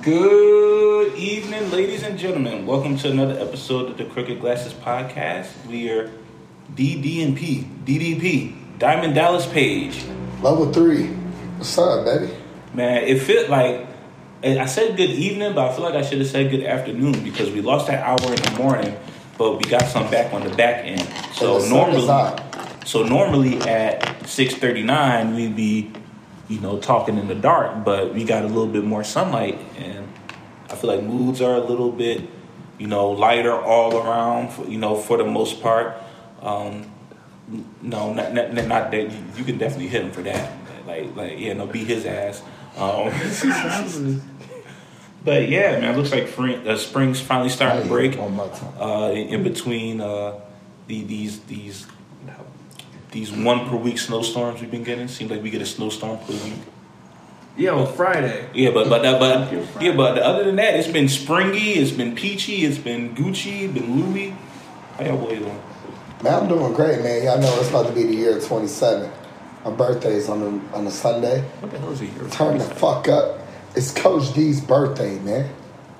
Good evening, ladies and gentlemen. Welcome to another episode of the Crooked Glasses Podcast. We are DDP, DDP, Diamond Dallas Page. Level three. What's up, baby? Man, it fit like eh, I said good evening, but I feel like I should have said good afternoon because we lost that hour in the morning, but we got some back on the back end. So the sun is normally, so normally at six thirty nine we'd be, you know, talking in the dark, but we got a little bit more sunlight, and I feel like moods are a little bit, you know, lighter all around. For, you know, for the most part. Um, no, not, not, not that you, can definitely hit him for that. Like, like yeah, no, beat his ass. Um, but yeah, man, it looks like spring, uh, spring's finally starting to break. More time. Uh, in, in between uh, the, these these these one per week snowstorms we've been getting, seems like we get a snowstorm per week. Yeah, on Friday. Yeah, but but uh, but yeah, but other than that, it's been springy, it's been peachy, it's been Gucci, been Louis. How y'all boys doing? Man, I'm doing great, man. Y'all know it's about to be the year 27. My birthday's on a, on a Sunday. What the hell is a year? Turn the fuck up. It's Coach D's birthday, man.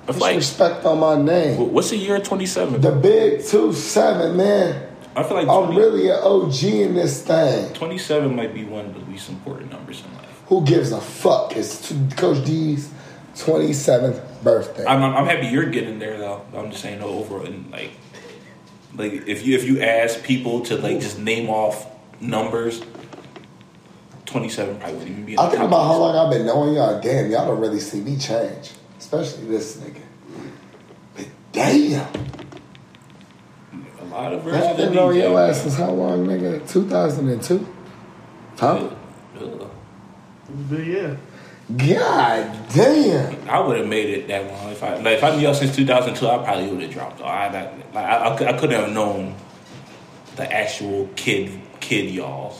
It's Put like- respect on my name. What's the year twenty seven? The big two seven, man. I feel like I'm really an OG in this thing. 27 might be one of the least important numbers in life. Who gives a fuck? It's Coach D's 27th birthday. I'm, I'm, happy you're getting there though. I'm just saying overall and like like if you if you ask people to like just name off numbers, 27 probably wouldn't even be. I think about how long I've been knowing y'all. Damn, y'all don't really see me change. Especially this nigga. But damn. A lot of I've of been knowing DJ, your man. ass since how long, nigga? 2002? Huh? Ugh. But yeah. God damn. I would have made it that long if I like if I knew y'all since 2002. I probably would have dropped. off. I that like I, I, could- I couldn't have known the actual kid kid y'all.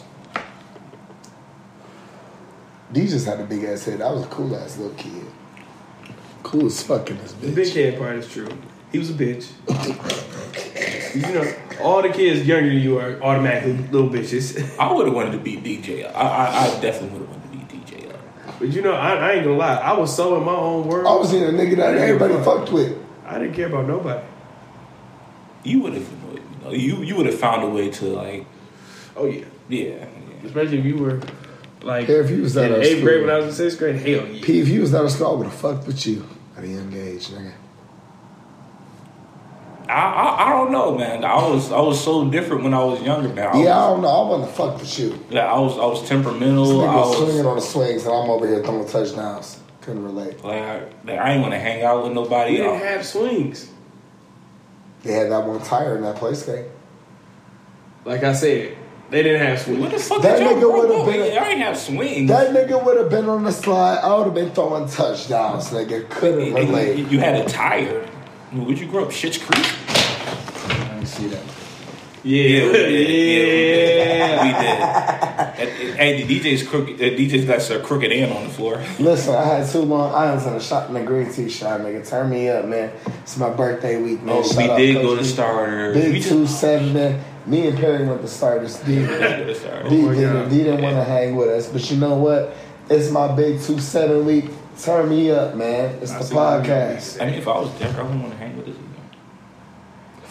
D just had a big ass head. I was a cool ass little kid. Cool as fucking this The big bitch. head part is true. He was a bitch. you know, all the kids younger than you are automatically little bitches. I would have wanted to be DJ. I, I, I definitely would have wanted to be DJ. but you know, I, I ain't gonna lie. I was so in my own world. I was in a nigga that everybody fucked with. I didn't care about nobody. You would have, you know, you you would have found a way to like, Oh yeah. yeah, yeah. Especially if you were like Yeah, if you was at in our eighth grade when I was in sixth grade. Hell yeah. P, if you was out of school, I would have fucked with you at a young age, nigga. I, I I don't know, man. I was I was so different when I was younger, man. I Yeah, I was, don't know. I want to fuck with you. Yeah, I was I was temperamental. I nigga was was swinging on the swings, and I'm over here throwing touchdowns. Couldn't relate. like I, like, I ain't want to hang out with We nobody. didn't I, have swings. They had that one tire in that place game. Like I said, they didn't have swings. what the fuck? That did y'all nigga would've been with? a- I ain't have swings. That nigga would have been on the slide. I would have been throwing touchdowns, nigga. Couldn't you, relate. you had a tire. Would you grow up Shit's Creek? I see that. Yeah, Yeah, we did. yeah. we did. Hey, the DJ's crooked. Uh, DJ's got a crooked ant on the floor. Listen, I had two long irons and a shot in the green tea shot, nigga. Turn me up, man. It's my birthday week, man. Oh, Shout we did go to D. starters. We Big two seven, man. Me and Perry went to starters. D, did go to starters. D, Oh my didn't, D didn't want to hang with us, but you know what? It's my big two seven week. Turn me up, man. It's I the see what you podcast. I mean, if I was there, I wouldn't want to hang with this.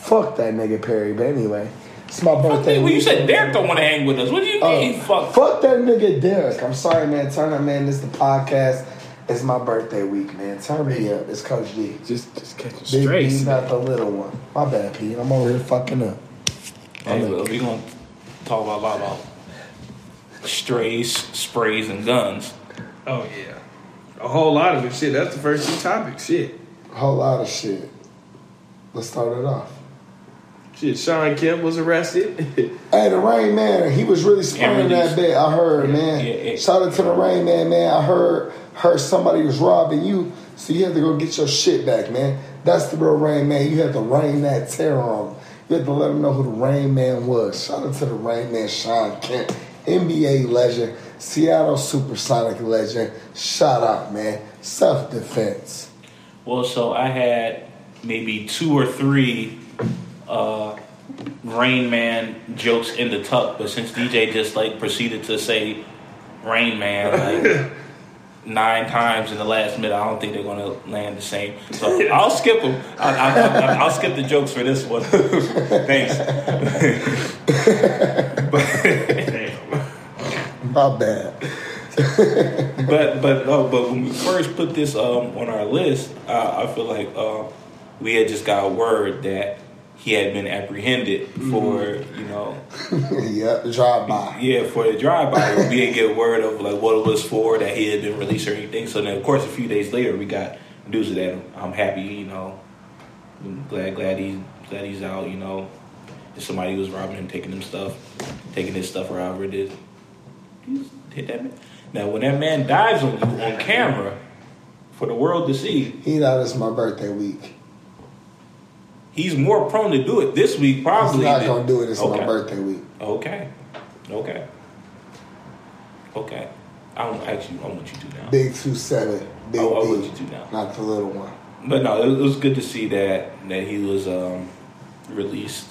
Again. Fuck that nigga Perry, but anyway, it's my birthday. Well, you said Derek don't want to hang with us. What do you Oh, mean? Fuck. Fuck that nigga Derek. I'm sorry, man. Turn up, man. This is the podcast. It's my birthday week, man. Turn me up. It's Coach D. Just, just catching Big strays. D, not the little one. My bad, Pete. I'm over here fucking up. Anyway, we gonna talk about a lot about strays, sprays, and guns. Oh yeah, a whole lot of it. Shit, that's the first two topics. Shit, A whole lot of shit. Let's start it off. Shit. Shawn Kemp was arrested. Hey, the Rain Man, he was really spraying that bit. I heard, Yeah, man. yeah, yeah. Shout out to the Rain Man, man. I heard heard somebody was robbing you, so you had to go get your shit back, man. That's the real Rain Man. You had to rain that terror on him. You had to let him know who the Rain Man was. Shout out to the Rain Man, Shawn Kemp, NBA legend, Seattle Supersonic legend. Shout out, man. Self defense. Well, so I had maybe two or three uh, Rain Man jokes in the tuck, but since DJ just like proceeded to say Rain Man, like nine times in the last minute. I don't think they're gonna land the same. So I'll skip them. I'll, I'll, I'll, I'll skip the jokes for this one. Thanks. My bad. but but uh, but when we first put this um, on our list, uh, I feel like uh, we had just got word that he had been apprehended for mm-hmm. you know yep, drive by. yeah for the drive by. we didn't get word of like what it was for that he had been released or anything. So then of course a few days later we got news of that. I'm happy, you know, I'm glad glad he's glad he's out. You know, somebody was robbing him, taking him stuff, taking his stuff or however it is. Hit that man. Now when that man dives on you on camera for the world to see, He this is my birthday week. He's more prone to do it this week probably. He's not gonna do it. It's okay. my birthday week. Okay. Okay. Okay. I don't actually I want you to now. Big two seven. Big I, I B. want you to now. Not the little one. But no, it, it was good to see that that he was um, released.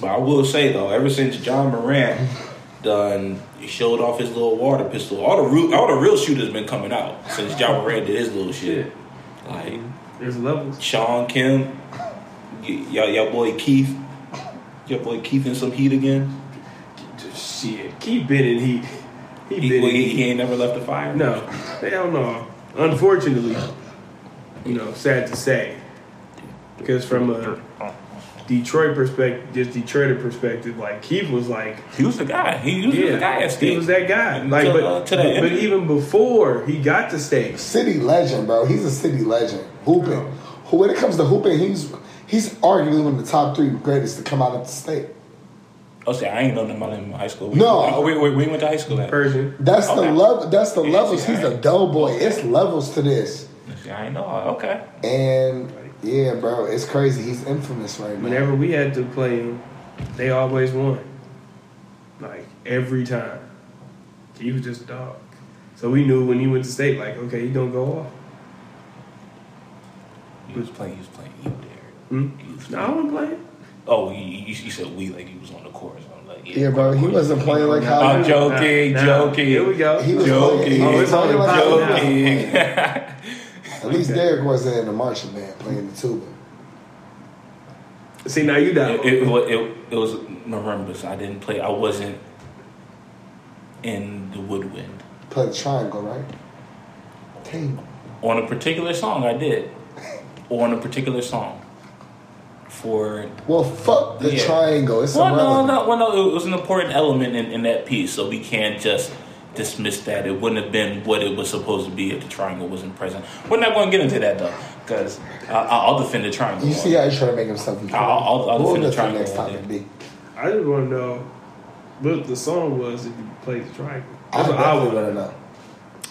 But I will say though, ever since Ja Morant done he showed off his little water pistol, all the real, all the real shooters been coming out since Ja Morant did his little shit. Like There's levels. Shawn Kemp, y- y'all, y'all boy Keith, your boy Keith in some heat again. Just shit. Keep been in heat. He, He, been well, in he, heat. he ain't never left the fire. No, hell no. Unfortunately, you know, sad to say, because from a Detroit perspective, just Detroiter perspective, like Keith was like, he was the guy. He was yeah, the guy at he was that guy. Like, To, but, uh, to that but, but even before he got to state, City legend, bro. He's a city legend. Hooping. Who When it comes to hooping, he's he's arguably one of the top three greatest to come out of the state. Oh, see, I ain't know nothing about him in high school. No. oh, wait, wait, we went to high school at. Pershing. That's Okay. the level. That's the Yeah, levels. see, He's I- a doughboy. It's levels to this. See, I know. Okay. And yeah, bro, it's crazy. He's infamous right now. Whenever we had to play him, they always won. Like every time, he was just a dog. So we knew when he went to state, like, okay, he gonna go off. He was playing. He was playing you there. Hmm? No, I wasn't playing. Oh, you, you, you said we like he was on the court. So I'm like, yeah, Yeah, bro, he wasn't playing like how. I'm joking, Nah, nah. joking. Here we go. He was Joking. playing. Oh, he was it's on like now. Joking. At least Derek wasn't in the marching band playing the tuba. See, now you down. it, it, wa- it, it was November, so I didn't play. I wasn't in the woodwind. Play the triangle, right? Tangle. On a particular song, I did. On a particular song. For Well, fuck the Yeah. triangle. It's well, no, irrelevant. no, well, no, it was an important element in, in that piece, so we can't just dismiss that. It wouldn't have been what it was supposed to be if the triangle wasn't present. We're not going to get into that though, because uh, I'll defend the triangle. You see how he's trying to make himself important. I'll- I'll- I'll We'll defend the triangle next one topic, day. B. I just want to know what the song was if you played the triangle. I That's what I definitely want want to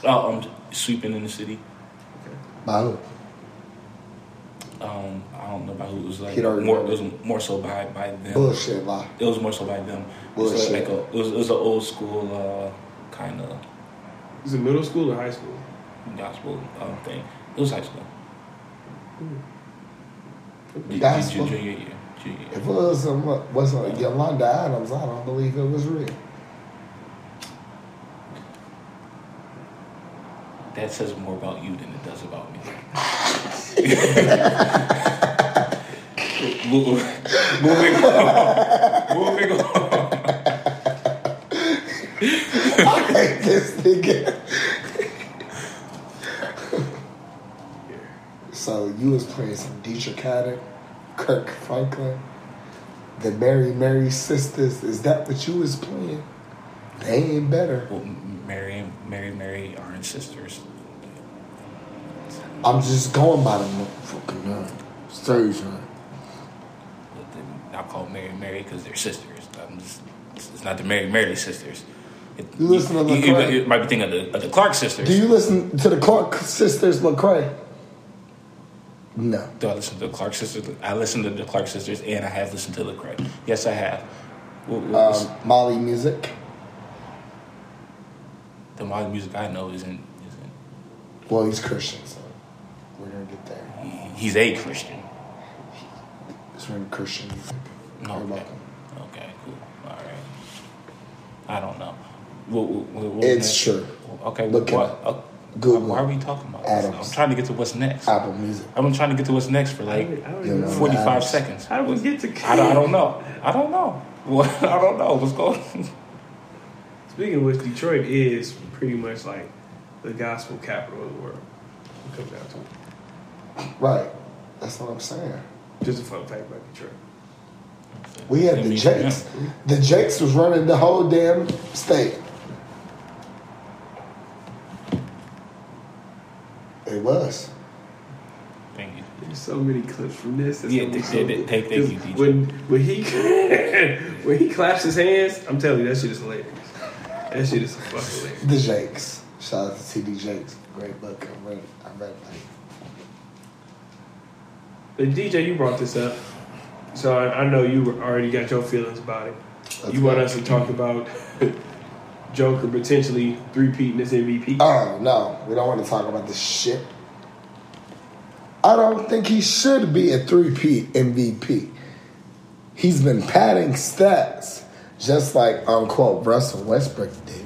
to know. know. Uh, I'm sweeping in the city. By who? Um, I don't know about who it was like. He'd More, it was more so by by them. Bullshit lie. It was more so by them. It was Bullshit. like a, it was it was an old school uh, kind of Is it middle school or high school? gospel um, thing. It was high school. Ju- Gospel? ju- Junior year. Junior year. If it was um, wasn't Yolanda Adams, I don't believe it was real. That says more about you than it does about me. Moving on. Moving on. I hate this nigga. so you was playing some Deitrick Haddon, Kirk Franklin, the Mary Mary sisters. Is that what you was playing? They ain't better. Well, Mary and Mary Mary aren't sisters. I'm just going by the motherfucking uh, man. But they're not called Mary and Mary because they're sisters. I'm just, it's not the Mary Mary sisters. It, You listen to you, you, you might be thinking of the, of the Clark sisters. Do you listen to the Clark sisters, Lecrae? No. Do I listen to the Clark sisters? I listen to the Clark sisters, and I have listened to Lecrae. Yes, I have. What, what Um, Molly Music. The modern music I know isn't isn't. Well, he's Christian, so we're gonna get there. he- He's a Christian. It's from Christian music. No, You're okay. welcome. Okay, cool. All right. I don't know. What, what, what, what It's was true. Okay. Look what? up. oh, Good Why are we talking about Adams. this? I'm trying to get to what's next. Apple Music. I've been trying to get to what's next for like I don't, I don't You even know. know. 45 Adams. seconds. How did we get to? I don't, I don't know. I don't know. What? I don't know. What's going on? Speaking of which, Detroit is pretty much like the gospel capital of the world. It comes down to it. Right. That's what I'm saying. Just a fun fact about Detroit. We had the Jakes. The Jakes was running the whole damn state. It was. Thank you. There's so many clips from this. It's Yeah, gonna be they- so they- they- thank you, 'Cause DJ. When when he when he claps his hands, I'm telling you that shit is hilarious. That shit is fucking hilarious. The Jakes. Shout out to TD Jakes. Great book. I read it. I read it. But DJ, you brought this up, so I, I know you already got your feelings about it. Let's you want us to talk about Joker potentially three-peating this MVP? Oh no, we don't want to talk about this shit. I don't think he should be a three-peat MVP. He's been padding stats just like unquote Russell Westbrook did.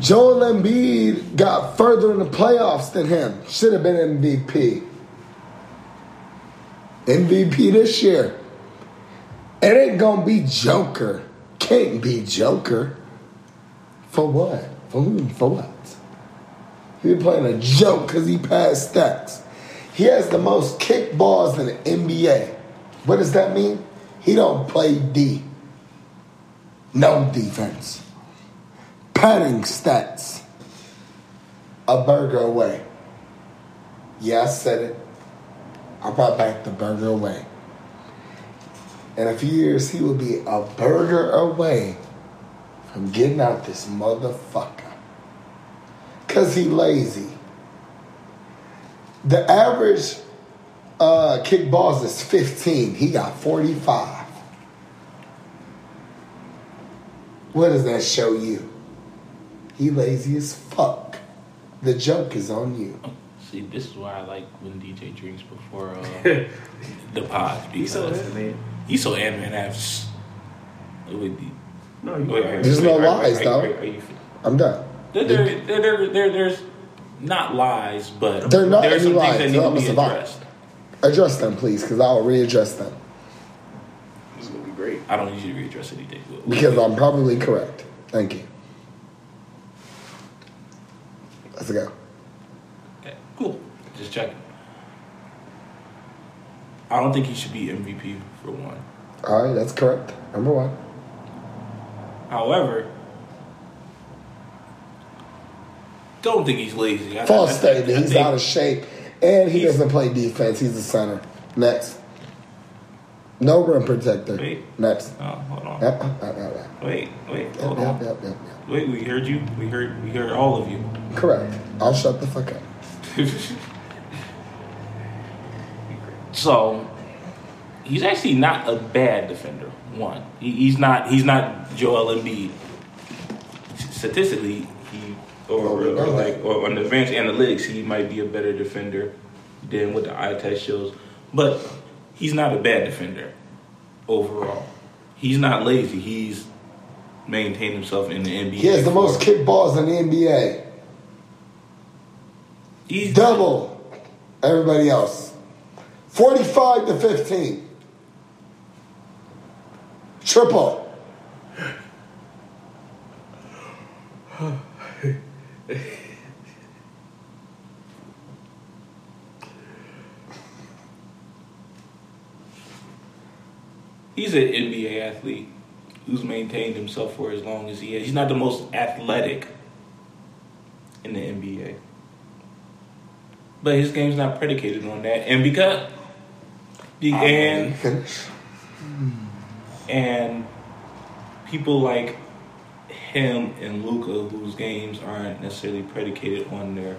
Joel Embiid got further in the playoffs than him. Should have been MVP. MVP this year. It ain't gonna be Joker. Can't be Joker. For what? For who? For what? He been playing a joke because he passed stats. He has the most kick balls in the NBA. What does that mean? He don't play D. No defense. Padding stats. A burger away. Yeah, I said it. I brought back the burger away. In a few years, he will be a burger away from getting out this motherfucker. Cause he lazy. The average uh, kick balls is 15. He got 45. What does that show you? He lazy as fuck. The joke is on you. See, this is why I like when DJ drinks before uh, the pod He's because so man. he's so animated. That's it would be. No, you Wait, right. There's no are- lies, are- though. are- are you- I'm done. There, there, there, there, there- there's not lies, but They're not any some lies. things that They're need to be almost a lie. addressed. Address them, please, because I'll readdress them. This is gonna be great. I don't need you to readdress anything. but- Because I'm probably correct. Thank you. Let's go. Okay, cool. Just checking. I don't think he should be MVP for one. All right, that's correct. Number one. However, don't think he's lazy. I- False I- I- statement. He's think- out of shape, and he He's- doesn't play defense. He's a center. Next. No rim protector. Wait. Next. Oh, hold on. Yep, yep, yep, yep. Wait, wait, hold yep, on. yep, yep, Wait, we heard you. We heard. We heard all of you. Correct. I'll shut the fuck up. so he's actually not a bad defender. One, he, he's not. He's not Joel Embiid. Statistically, he or, Well, we or, like that. or on advanced analytics, he might be a better defender than what the eye test shows. But he's not a bad defender overall. He's not lazy. He's maintained himself in the NBA. He has the most for- kick balls in the NBA. He's Double everybody else. 45 to 15. Triple. he's an NBA athlete who's maintained himself for as long as he has. He's not the most athletic in the NBA. But his game's not predicated on that. And because be- and and people like him and Luka whose games aren't necessarily predicated on their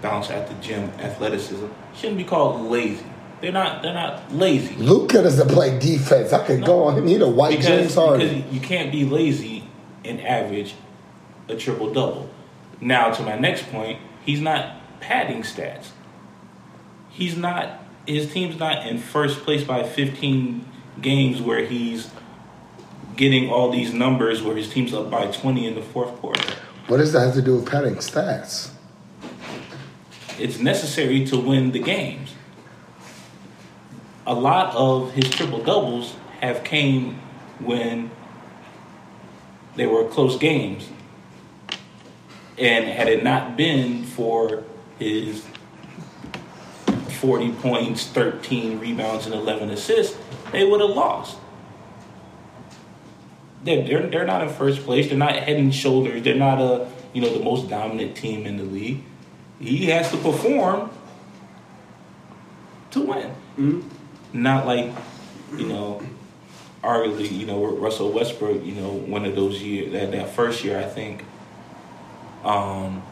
bounce at the gym athleticism shouldn't be called lazy. They're not they're not lazy. Luka doesn't play defense. I could go on him. He a white because, James Harden. because you can't be lazy and average a triple double. Now to my next point, he's not padding stats. He's not his team's not in first place by 15 games where he's getting all these numbers where his team's up by 20 in the fourth quarter. What does that have to do with padding stats? It's necessary to win the games. A lot of his triple doubles have came when they were close games. And had it not been for his 40 points, 13 rebounds, and 11 assists, they would have lost. They're, they're, they're not in first place. They're not head and shoulders. They're not a you know the most dominant team in the league. He has to perform to win. Mhm. Not like you know, arguably you know Russell Westbrook. You know one of those years that that first year I think. Um,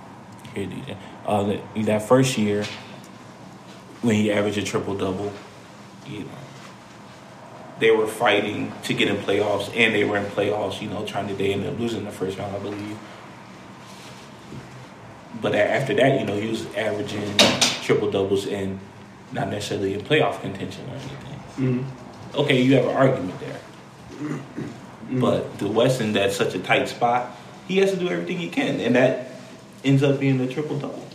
here DJ. Uh, that, that first year when he averaged a triple double, you know, they were fighting to get in playoffs, and they were in playoffs. You know, trying to they ended up losing the first round, I believe. But after that, you know, he was averaging triple doubles and not necessarily in playoff contention or anything. Mhm. Okay, you have an argument there. But the Weston, that's such a tight spot, he has to do everything he can, and that ends up being a triple double.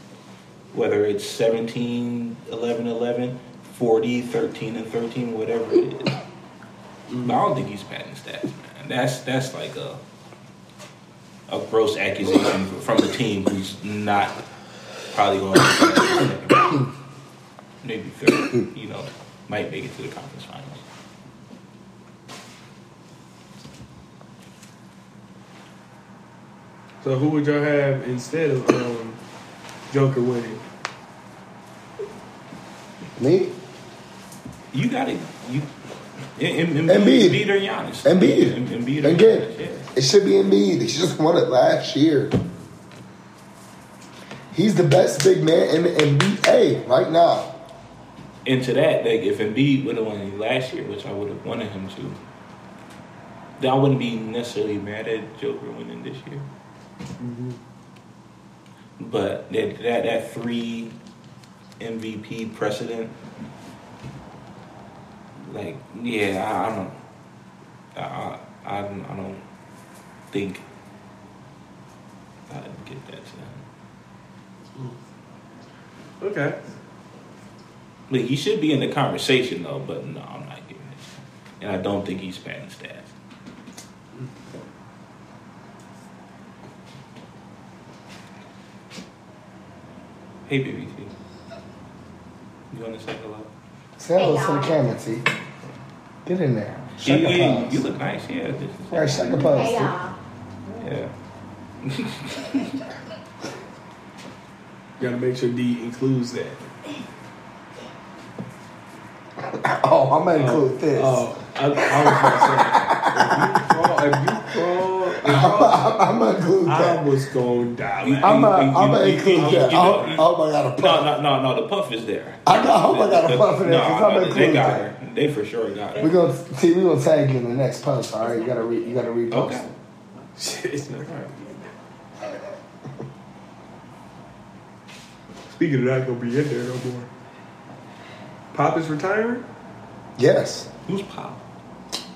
Whether it's 17, 11, 11, 40, 13, and 13, whatever it is. But I don't think he's padding stats, man. That's that's like a a gross accusation from the team who's not probably going to maybe third, you know, might make it to the conference finals. So who would y'all have instead of um, Joker winning? Me? You got it. You Em- Em- Embiid. Embiid or Giannis. Embiid. Embiid or Again, Giannis, yeah. it should be Embiid. He just won it last year. He's the best big man in the NBA right now. And to that, like if Embiid would have won last year, which I would have wanted him to, then I wouldn't be necessarily mad at Joker winning this year. Mm-hmm. But that, that that three MVP precedent, like yeah, I, I don't, I, I I don't I don't think I'd get that to him. Okay. But he should be in the conversation though. But no, I'm not giving it. And I don't think he's padding stats. Hey, BBC. You want to say hello? Say hello to the camera, T. Get in there. Yeah, Shake a yeah, pose. you look nice. Yeah, this is All right, shake a pose. Hey y'all. yeah. You gotta make sure D includes that. Oh, I'm gonna include oh, this. Oh, I, I was gonna say, if you crawl, if you crawl, I'm, I'm gonna include I that. was going down. I'm you- gonna, you- I'm gonna you- include you- that. you I know- hope, I hope I got a No, puff. no, no, no. no, The puff is there. I got- I hope I got a puff in there, 'cause I'm No, gonna they include got that. her. They for sure got her. We're gonna see. We're gonna tag you in the next post. All right, you gotta re, you gotta repost. Okay. it. Shit, it's. Speaking of that, gonna be in there no more. Pop is retiring. Yes, Who's pop?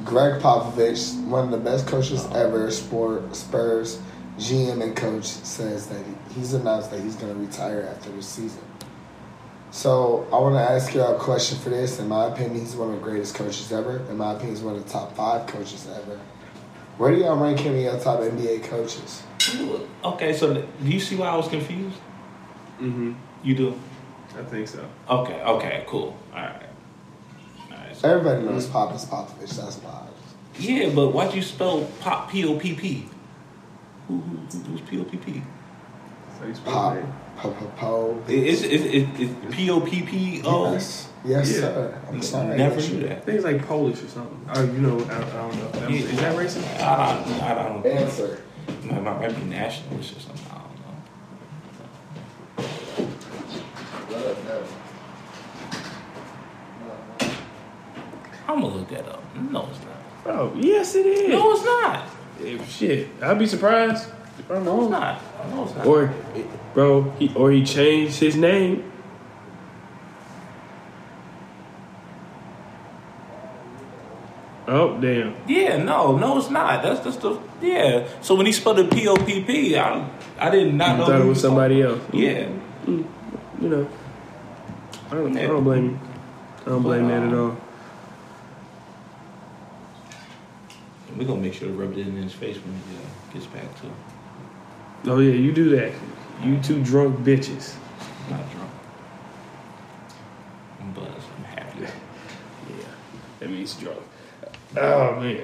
Gregg Popovich, one of the best coaches ever. Sport Spurs GM and coach says that he's announced that he's gonna retire after the season. So I want to ask you a question for this. In my opinion, he's one of the greatest coaches ever. In my opinion, he's one of the top five coaches ever. Where do y'all rank him in your top NBA coaches? Okay, so do you see why I was confused? Mm-hmm. You do. I think so. Okay. Okay. Cool. All right. All right. So, Everybody knows Pop is Popovich. That's why. yeah, but why'd you spell pop P O P P? Who, who, who's P O P P? So you supposed Pop, to Pop, Pop, Pop. Is is is P O P P O? Yes, yes, Yeah. sir. I'm sorry. Never Yes, knew I that. think it's like Polish or something. Oh, you know, I, I don't know. That- Is that racist? I don't. I don't. Answer. Might, might might be nationalist or something. I don't know. I'm gonna look that up. No, it's not. Bro, yes, it is. No, it's not. Eh, shit, I'd be surprised if I'm No, it's not. No, it's not. Or, bro, he or he changed his name. Oh damn! Yeah, no, no, it's not. That's just the yeah. So when he spelled the P O P P, I I did not I know thought it was somebody talking- else. Yeah, You know, I don't, I don't blame you. I don't blame that at all. We're gonna make sure to rub it in his face when he uh, gets back to. Oh yeah, you do that. You two drunk bitches. I'm not drunk. I'm buzzed. I'm happy. Yeah, that means drunk. Oh man,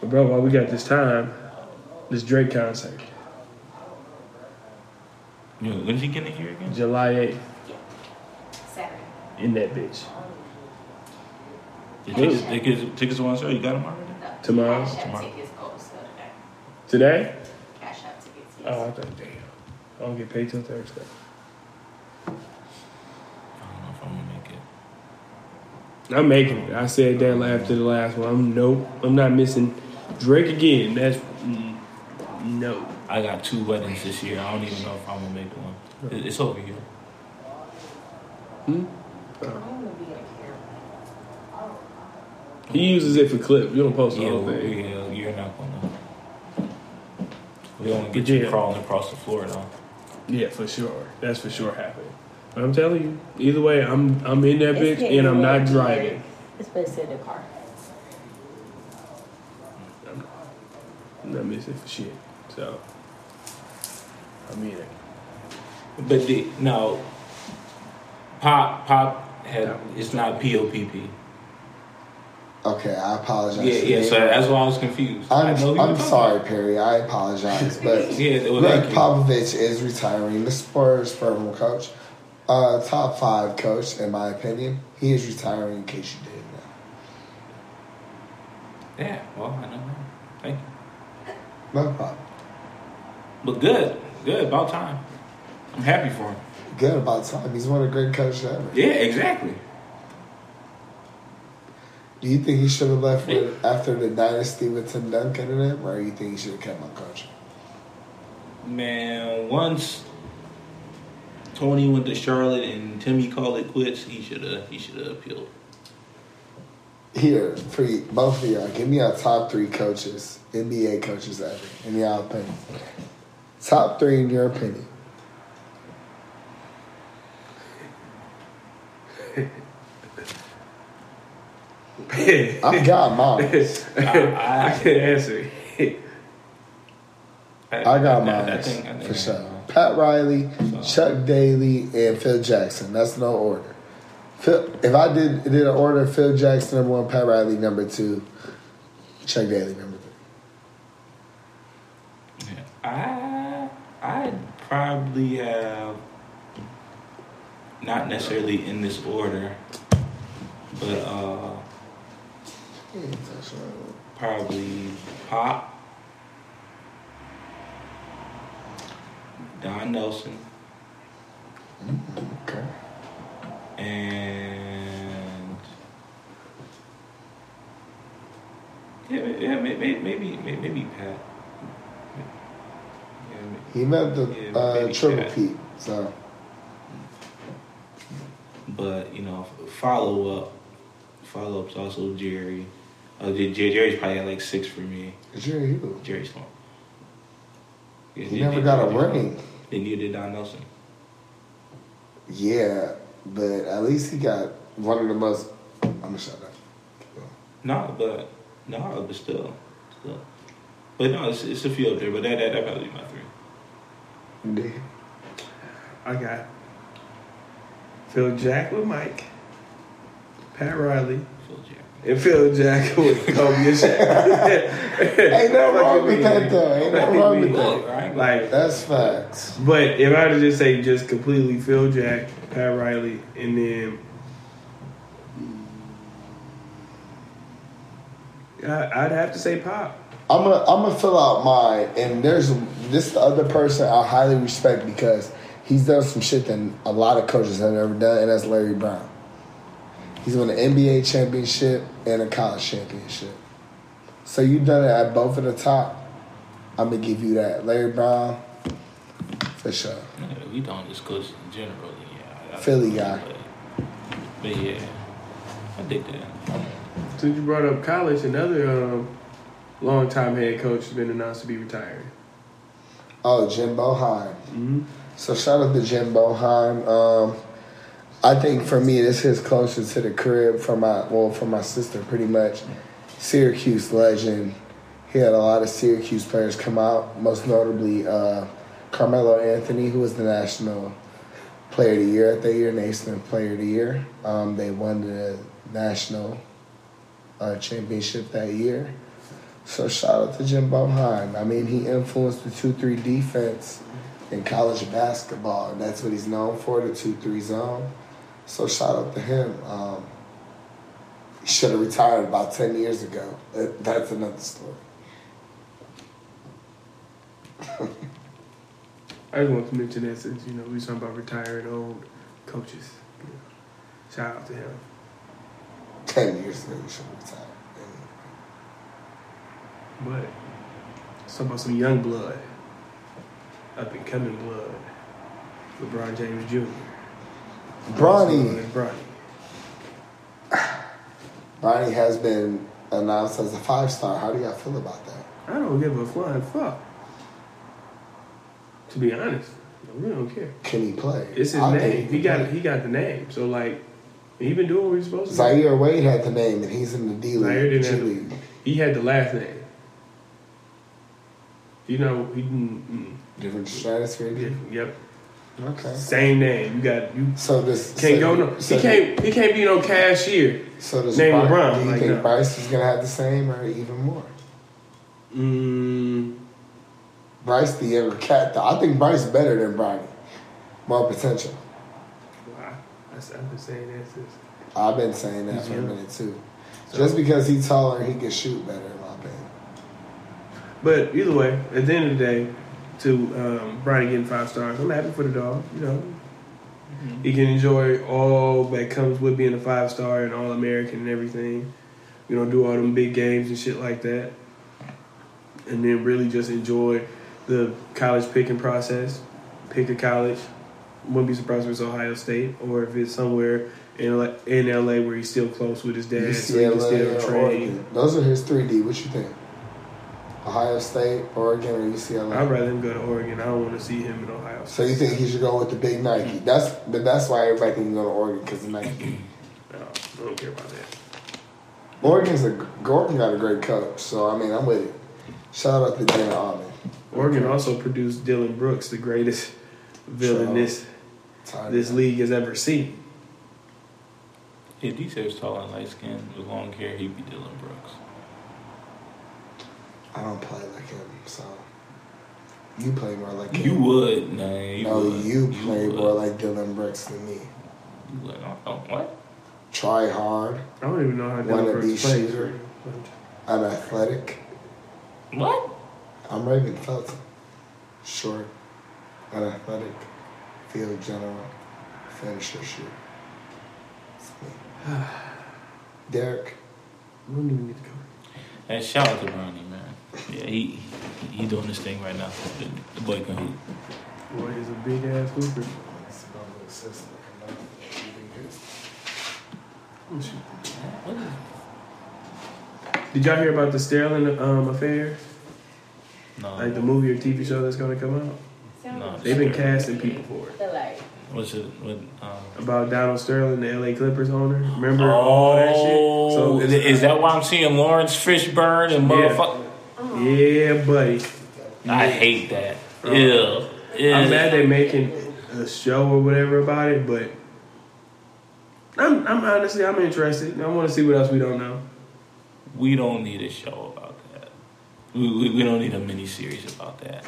but bro, while we got this time, this Drake concert, You know, when's he getting here again? July eighth, Saturday. in that bitch. The tickets, tickets, tickets are on sale. You got them already? No, Tomorrow? Cash App Tomorrow. tickets go to sale today. Today? Cash App tickets. Yes. Oh, I thought, damn. I don't get paid till Thursday. I don't know if I'm gonna make it. I'm making it. I said that after the last one. I'm nope. I'm not missing Drake again. That's mm, no. I got two weddings this year. I don't even know if I'm gonna make one. It- It's over here. Hmm? I'm gonna be in here. He uses it for clip. You don't post the Yeah, whole we- thing. yeah, you're not gonna. We don't wanna get But you yeah. crawling across the floor though. Yeah, for sure. That's for sure happening. But I'm telling you, either way, I'm I'm in that bitch It's getting and I'm not driving. Jerry. It's best in the car. I'm not missing for shit. So I'm in it. But the no. Pop pop had it's not P O P P. Okay, I apologize. Yeah, yeah. So that's why I was confused. I know I'm, I'm sorry, about. Perry. I apologize, but Yeah, well. Popovich is retiring. The Spurs former coach, uh, top five coach in my opinion. He is retiring. In case you didn't know. Yeah, well, I know. that. Thank you. No problem. But good, good. About time. I'm happy for him. Good about time. He's one of the great coaches ever. Yeah, exactly. Do you think he should have left with, after the dynasty with Tim Duncan and him, or you think he should have kept on coaching? Man, once Tony went to Charlotte and Timmy called it quits, he should have he should have appealed. Here, for you, both of y'all, give me our top three coaches, NBA coaches ever, in your opinion. Top three in your opinion. I got mine. I, I can answer. I got mine I think- I think- for sure. Pat Riley, Chuck Daly, and Phil Jackson. That's no order. Phil, if I did did an order, Phil Jackson number one, Pat Riley number two, Chuck Daly number three. I I'd probably have not necessarily in this order, but uh probably Pop, Don Nelson, Okay. and yeah, yeah, maybe maybe maybe, maybe Pat. He met the Yeah, uh, triple. P. So But you know, follow up, follow ups also Jerry. Uh, Jer- Jerry's probably at like six for me. Jerry Hughes. Jerry Small. Yeah, He Jer- never Jer- got a Jerry ring. Then you did Don Nelson. Yeah, but at least he got one of the most. I'm gonna shut up. No, but no, but still, still. But no, it's, it's a few up there. But that that that probably be my three. Indeed. I got Phil Jack with Mike, Pat Riley, Phil Jack. And Phil Jack with Kobe and Shaq. Ain't nothing wrong with me. that though. Ain't nothing wrong with that. right? Like, That's facts. but if I had to just say just completely Phil Jack, Pat Riley, and then I- I'd have to say Pop. I'm gonna I'm gonna fill out mine, and there's this other person I highly respect because he's done some shit that a lot of coaches have never done, and that's Larry Brown. He's won an NBA championship and a college championship. So you've done it at both of the top. I'm gonna give you that, Larry Brown, for sure. Yeah, we don't just coach generally. Yeah, I- I- Philly guy. But, but yeah, I dig that. Since you brought up college, another um, longtime head coach has been announced to be retiring. Oh, Jim Boeheim. Mm-hmm. So shout out to Jim Boheim. Um, I think for me, this is closer to the crib for my well for my sister, pretty much. Syracuse legend. He had a lot of Syracuse players come out, most notably uh, Carmelo Anthony, who was the national player of the year at that year, Naismith Player of the Year. Um, they won the national uh, championship that year. So shout out to Jim Boeheim. I mean, he influenced the two-three defense in college basketball, and that's what he's known for, the two-three zone. So shout out to him. Um, he should have retired about ten years ago. That- That's another story. I just want to mention that since you know we was talking about retiring old coaches. You know, shout out to him. Ten years ago, he should have retired. But let's talk about some young blood, up and coming blood. LeBron James Jr. And Bronny, Bronny. Bronny has been announced as a five-star. How do y'all feel about that? I don't give a flying fuck. To be honest, I really don't care. Can he play? It's his I name. can He got play. he got the name. So like, he been doing what he's supposed to. do. Zaire Wade had the name, and he's in the D league. G League. He had the last name. You know he didn't. Different stratosphere. Mm, yeah, yep. Okay. Same name. You got you So this can't so, go no. So, he can't. He can't be no cashier. So does name Bryce, LeBron, Do you like think that. Bryce is gonna have the same or even more? Mm, Bryce, the younger cat, though. I think Bryce better than Bronny. More potential. wow. I've been saying that since. I've been saying that for a minute too. So- Just because he's taller, he can shoot better, in my opinion. But either way, at the end of the day, to um, Bronny getting five stars, I'm happy for the dog. You know, he can enjoy all that comes with being a five star and all American and everything. You know, do all them big games and shit like that, and then really just enjoy the college picking process. Pick a college. Wouldn't be surprised if it's Ohio State or if it's somewhere in LA, in LA where he's still close with his dad, so he can still train. Oregon. Those are his three D. What you think? Ohio State, Oregon, or UCLA? I'd rather him go to Oregon. I don't want to see him in Ohio. so you think he should go with the big Nike? Mm-hmm. That's but that's why everybody can go to Oregon because of Nike. No, I don't care about that. Oregon's a Oregon got a great coach, so I mean I'm with it. Shout out to Dana Altman. Oregon also produced Dillon Brooks, the greatest villain Sure. this this league has ever seen. If D was tall and light skinned with long hair, he'd be Dillon Brooks. I don't play like him, so you play more like him. You would, nah, you no, would. you play would. more like Dillon Brooks than me. You would. Oh, oh, what? Try hard, I don't even know how Wanna Dylan be Brooks plays. shooter. I'm athletic. What? I'm Raymond Felton. Short, unathletic, field general, finisher shoot. It's me. Derek, We don't even need to go. And shout out to Ronnie, man. Yeah, he he, doing this thing right now. The, the boy can hoop. Boy is a big ass hooper. Oh, shoot. What is? Did y'all hear about the Sterling um, affair? No. Like the movie or TV show that's gonna come out? No. They've been casting people for it. What's it? What? Um, About Donald Sterling, the LA Clippers owner. Remember all that shit? So is, is that why I'm seeing Laurence Fishburne and motherfucker? Yeah, buddy. I hate that. Ew. Ew. I'm mad they're making a show or whatever about it, but I'm, I'm honestly I'm interested. I want to see what else we don't know. We don't need a show about that. We, we, we don't need a mini series about that.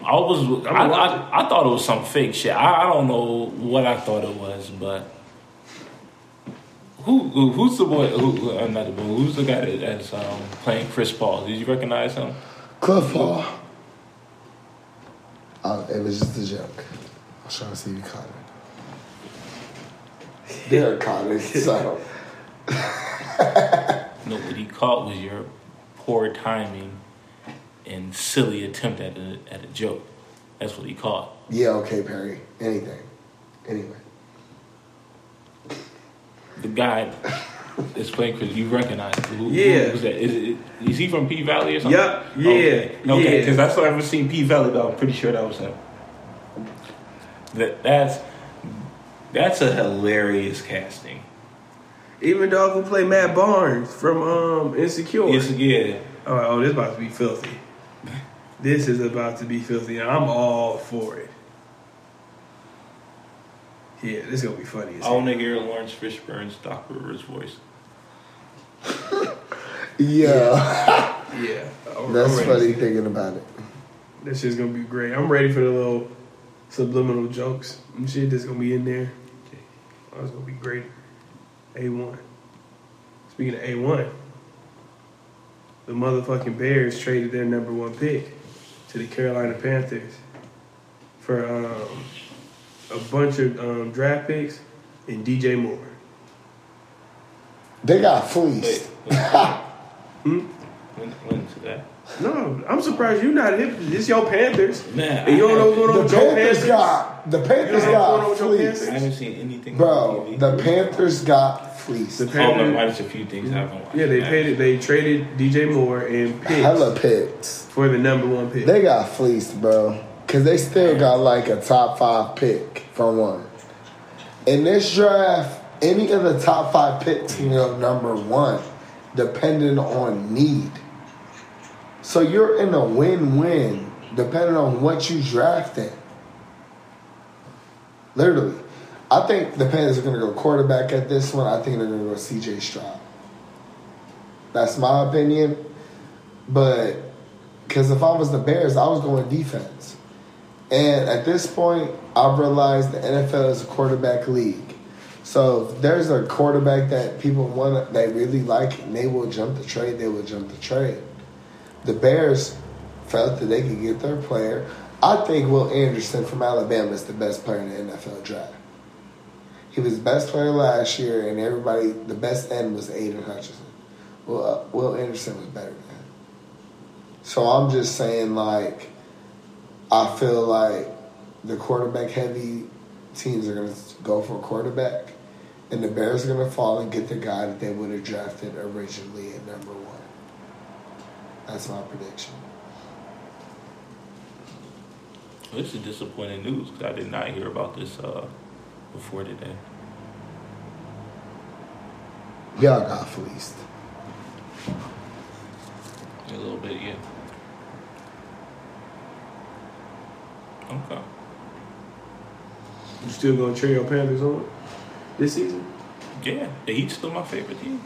I was I, I, I thought it was some fake shit. I, I don't know what I thought it was, but who, who who's the boy? Who, uh, not the boy. Who's the guy that, that's um, playing Chris Paul? Did you recognize him? Cliff Paul. Uh, it was just a joke. I was trying to see if you caught it. Derek caught it, so. No, what he caught was your poor timing and silly attempt at a at a joke. That's what he caught. Yeah, okay, Perry. Anything. Anyway. The guy is playing for you recognize who, Yeah. who, who's that? Is, it, is he from P Valley or something? Yup, yeah, Okay, okay, yeah. because I still haven't seen P Valley, but I'm pretty sure that was him. That that's that's a hilarious casting. Even dog who play Matt Barnes from um Insecure. Yes, yeah, Oh, oh, this about to be filthy. This is about to be filthy, and I'm all for it. Yeah, this is gonna be funny. As I want to hear Laurence Fishburne's Doc Rivers voice. Yeah, Yeah, I'm- that's I'm funny thinking about it. This shit's gonna be great. I'm ready for the little subliminal jokes and shit that's gonna be in there. Oh, it's gonna be great. A1. Speaking of A1, the motherfucking Bears traded their number one pick to the Carolina Panthers for um, a bunch of um, draft picks and DJ Moore. They got fleeced. Hmm? when, when's that? No, I'm surprised you're not hip. It's your Panthers. Man, And you don't know what's going on The with your Panthers Panthers? got the You Panthers know what's going on got fleeced, I haven't seen anything. bro. on TV. The Panthers got fleeced. The Oh, no, Panthers. there's a few things I haven't watched. Yeah, they paid it. They traded DJ Moore and picks Hella picks. for the number one pick. They got fleeced, bro. Cause they still got like a top five pick from one. In this draft, any of the top five picks, you know, number one, depending on need. So you're in a win-win, depending on what you drafted. Literally, I think the Panthers are going to go quarterback at this one. I think they're going to go C.J. Stroud. That's my opinion, but because if I was the Bears, I was going defense. And at this point, I've realized the NFL is a quarterback league. So if there's a quarterback that people want, they really like, and they will jump the trade, they will jump the trade. The Bears felt that they could get their player. I think Will Anderson from Alabama is the best player in the NFL draft. He was the best player last year, and everybody, the best end was Aidan Hutchinson. Well, uh, Will Anderson was better than him. So I'm just saying, like, I feel like the quarterback heavy teams are going to go for a quarterback, and the Bears are going to fall and get the guy that they would have drafted originally at number one. That's my prediction. This is disappointing news because I did not hear about this uh, before today. Y'all got fleeced. A little bit, yeah. Okay. You still gonna trade your Panthers on this season? Yeah, the Heat's still my favorite team.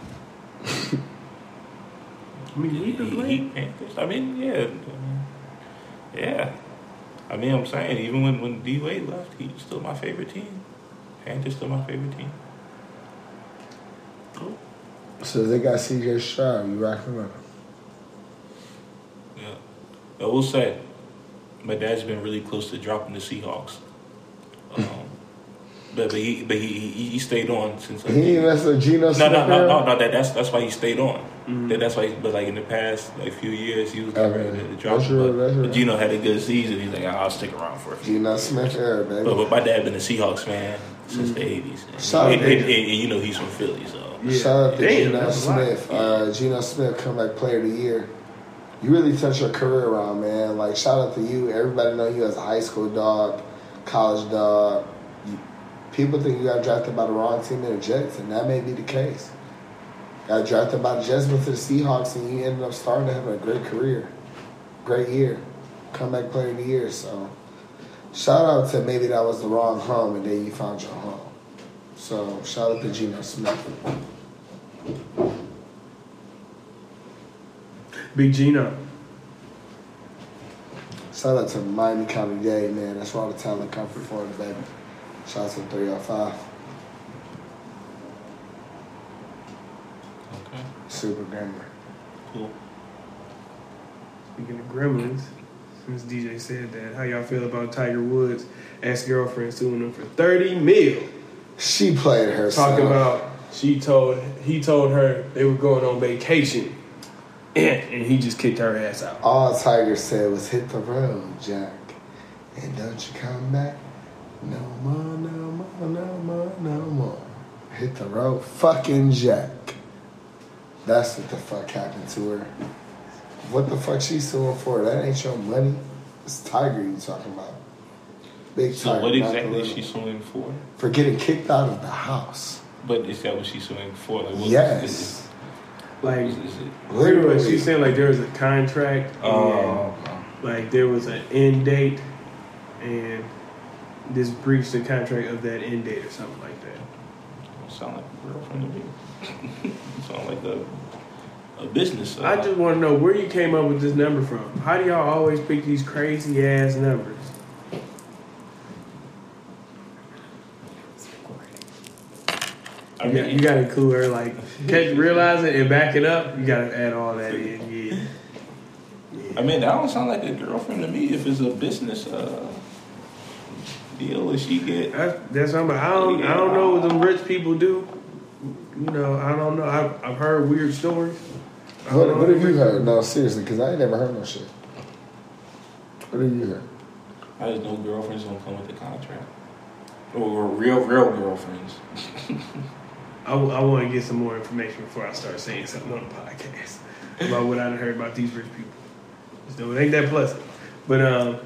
I mean, we been Heat, playing. Heat Panthers. I mean, yeah, I mean, yeah. I mean, I'm saying even when when D Wade left, Heat's still my favorite team. Panthers still my favorite team. So they got CJ Stroud. You rocking with him? Yeah. I will say, my dad's been really close to dropping the Seahawks. Um, but but he but he, he he stayed on since. like, He ain't mess with Geno No, Smith. no, no, no, no. That, that's that's why he stayed on. That, that's why. He, but like in the past, like few years, he was getting Okay. ready to drop. That's it, but, that's but real. Geno had a good season. He's like, I'll stick around for a few. Geno Smith era, baby. But, but my dad been a Seahawks fan since the eighties, and, Shout out and, and, and, and you know he's from Philly, so Yeah. Shout out to Geno that's a lot. Smith. Uh, Geno Smith, comeback player of the year. You really touched your career around, man. Like shout out to you. Everybody know you as a high school dog, college dog. You, people think you got drafted by the wrong team in the Jets, and that may be the case. Got drafted by the Jets, went to the Seahawks, and you ended up starting to have a great career, great year, comeback player of the year. So, shout out to maybe that was the wrong home, and then you found your home. So, shout out to Geno Smith. Big Geno. Shout out to Miami County Day, man. That's where all the talent come from Florida, baby. Shout out to 305. okay, Super Grammar. cool. Speaking of gremlins, since DJ said that, how y'all feel about Tiger Woods' ex girlfriend suing him for thirty mil? She played herself. Talking about she told he told her they were going on vacation, and he just kicked her ass out. All Tiger said was hit the road, Jack. And don't you come back no more, no more, no more, no more. Hit the road, fucking Jack. That's what the fuck happened to her. What the fuck she suing for? That ain't your money. It's Tiger you talking about. Big So Tiger. what exactly is she suing for? For getting kicked out of the house. But is that what she's suing for? Like, what, Yes. Like, Literally. she's saying like there was a contract. and, Oh, like there was an end date, and this breached the contract of that end date or something like that. sound like a girlfriend to me. sound like a a business. Uh, I just want to know where you came up with this number from. How do y'all always pick these crazy ass numbers? I You, got, you gotta include her, like, catch, realize it and back it up. You gotta add all that in. Yeah. I mean, that don't sound like a girlfriend to me. If it's a business uh, deal, that she get. That's, that's something. I don't. I don't know what them rich people do. You know, I don't know. I've, I've heard weird stories. What, what have you heard? No, seriously, because I ain't never heard no shit. What have you heard? I just know girlfriends don't come with the contract, or real, real girlfriends. I, want to get some more information before I start saying something on the podcast about what I done heard about these rich people. So it ain't that pleasant. But um,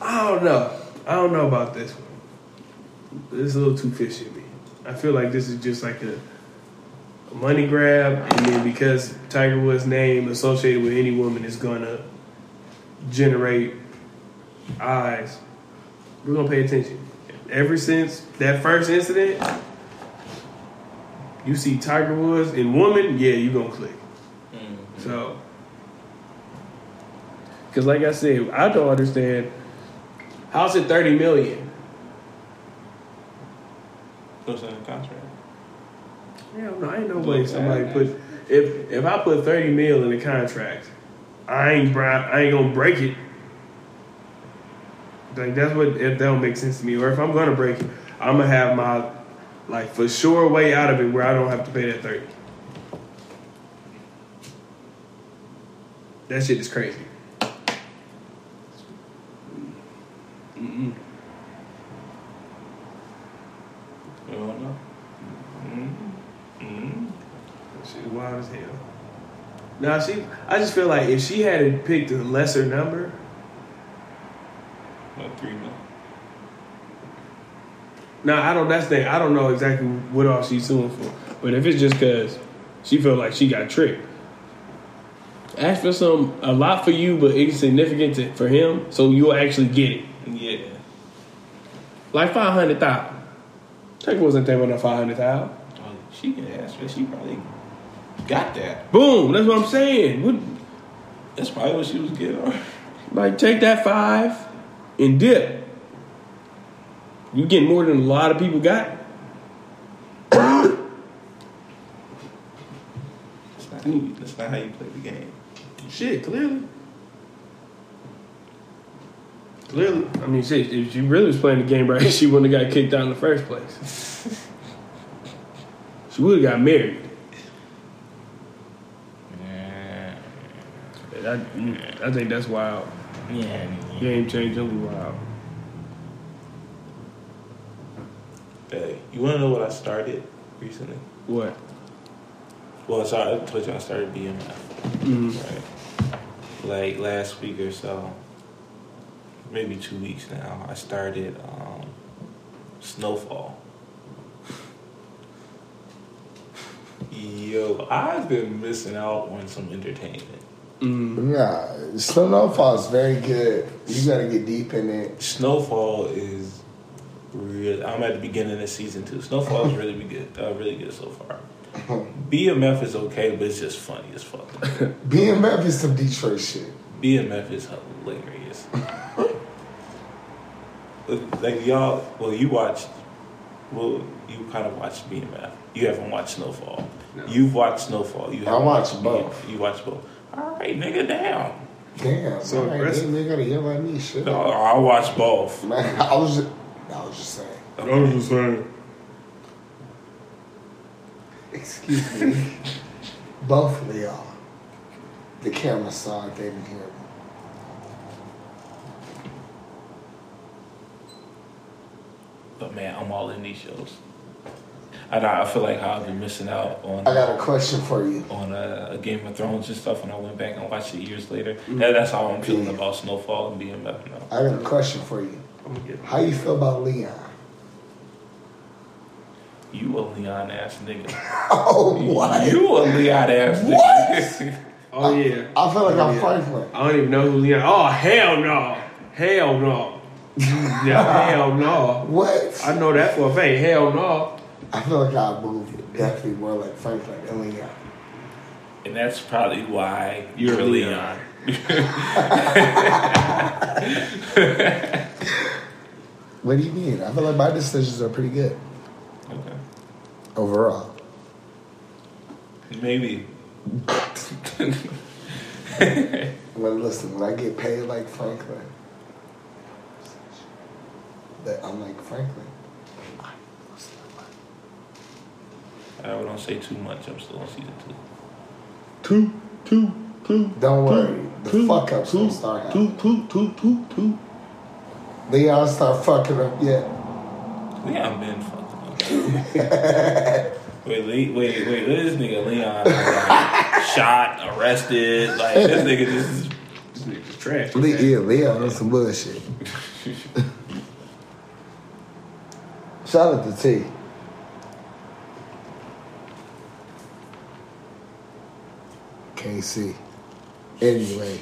I don't know. I don't know about this one. This is a little too fishy to me. I feel like this is just like a, a money grab, and then because Tiger Woods' name associated with any woman is gonna generate eyes, we're gonna pay attention. Ever since that first incident, you see Tiger Woods in woman, yeah, you gonna click. So, because like I said, I don't understand. How's it thirty million? What's in the contract? Yeah, no, I ain't no way somebody put. If if I put thirty mil in the contract, I ain't I ain't gonna break it. Like that's what if that don't make sense to me. Or if I'm gonna break it, I'm gonna have my like for sure way out of it where I don't have to pay that thirty. That shit is crazy. Mm-mm. You don't know. mm mm That shit wild as hell. Now she, I just feel like if she had picked a lesser number, Like three mil. Now I don't. That's the. I don't know exactly what all she's suing for. But if it's just because she felt like she got tricked, ask for some a lot for you, but insignificant to, for him, so you'll actually get it. Yeah. Like five hundred thousand. Tiger wasn't about no five hundred thousand. Oh, she can ask for. She probably got that. Boom. That's what I'm saying. What, That's probably what she was getting. like take that five and dip. You get more than a lot of people got. That's not, how you, that's not how you play the game. Shit, clearly. Clearly. I mean, shit, if she really was playing the game right, she wouldn't have got kicked out in the first place. she would have got married. Yeah. I, I think that's wild. Yeah. Game changingly wild. Hey, you want to know what I started recently? What? Well, sorry, I told you I started BMF. Mm. Right. Like last week or so, maybe two weeks now, I started um, Snowfall. Yo, I've been missing out on some entertainment. Mm. Nah, Snowfall is very good. You gotta get deep in it. Snowfall is real. I'm at the beginning of season two. Snowfall is really good. Uh, really good so far. BMF is okay, but it's just funny as fuck. BMF is some Detroit shit. BMF is hilarious. like y'all, well, you watched. Well, you kind of watched BMF. You haven't watched Snowfall. No. You've watched Snowfall. You I haven't watched BMF. both. You watched both. All right, nigga, damn. Damn. So So aggressive. they, they gotta yell at me. Shit. No, I watch both. Man, I was just, I was just saying. I was just saying. Excuse me. Both of y'all. The camera saw it, they didn't hear me. But man, I'm all in these shows. I I feel like I've been missing out on I got a question for you. on uh, Game of Thrones and stuff when I went back and watched it years later. Mm-hmm. That, that's how I'm feeling Yeah. about Snowfall and being back now. I got a question for you. Get How you feel about Leon? You a Leon ass nigga. Oh, what? You a Leon ass What? nigga. Oh yeah. I feel like Oh, I'm yeah. Franklin. I don't even know who Leon. Oh hell no. Hell no. yeah, hell no. What? I know that for a fact. Hell no. I feel like I move definitely more like Franklin and Leon. and that's probably why You're you're, a a Leon. Leon. What do you mean? I feel like my decisions are pretty good okay. overall. Maybe. But listen, when I get paid like Franklin, that I'm like Franklin. I don't say too much. I'm still on season two. Two, two, two. Don't worry, the fuck up's gonna start happening. two, two, two, two. Leon start fucking up yet. Leon been fucking up. wait, wait, wait, wait. This nigga Leon like, shot, arrested. Like this nigga just. This nigga's trash. Le- yeah, Leon on some bullshit. Shout out to T. Can't see. Anyway,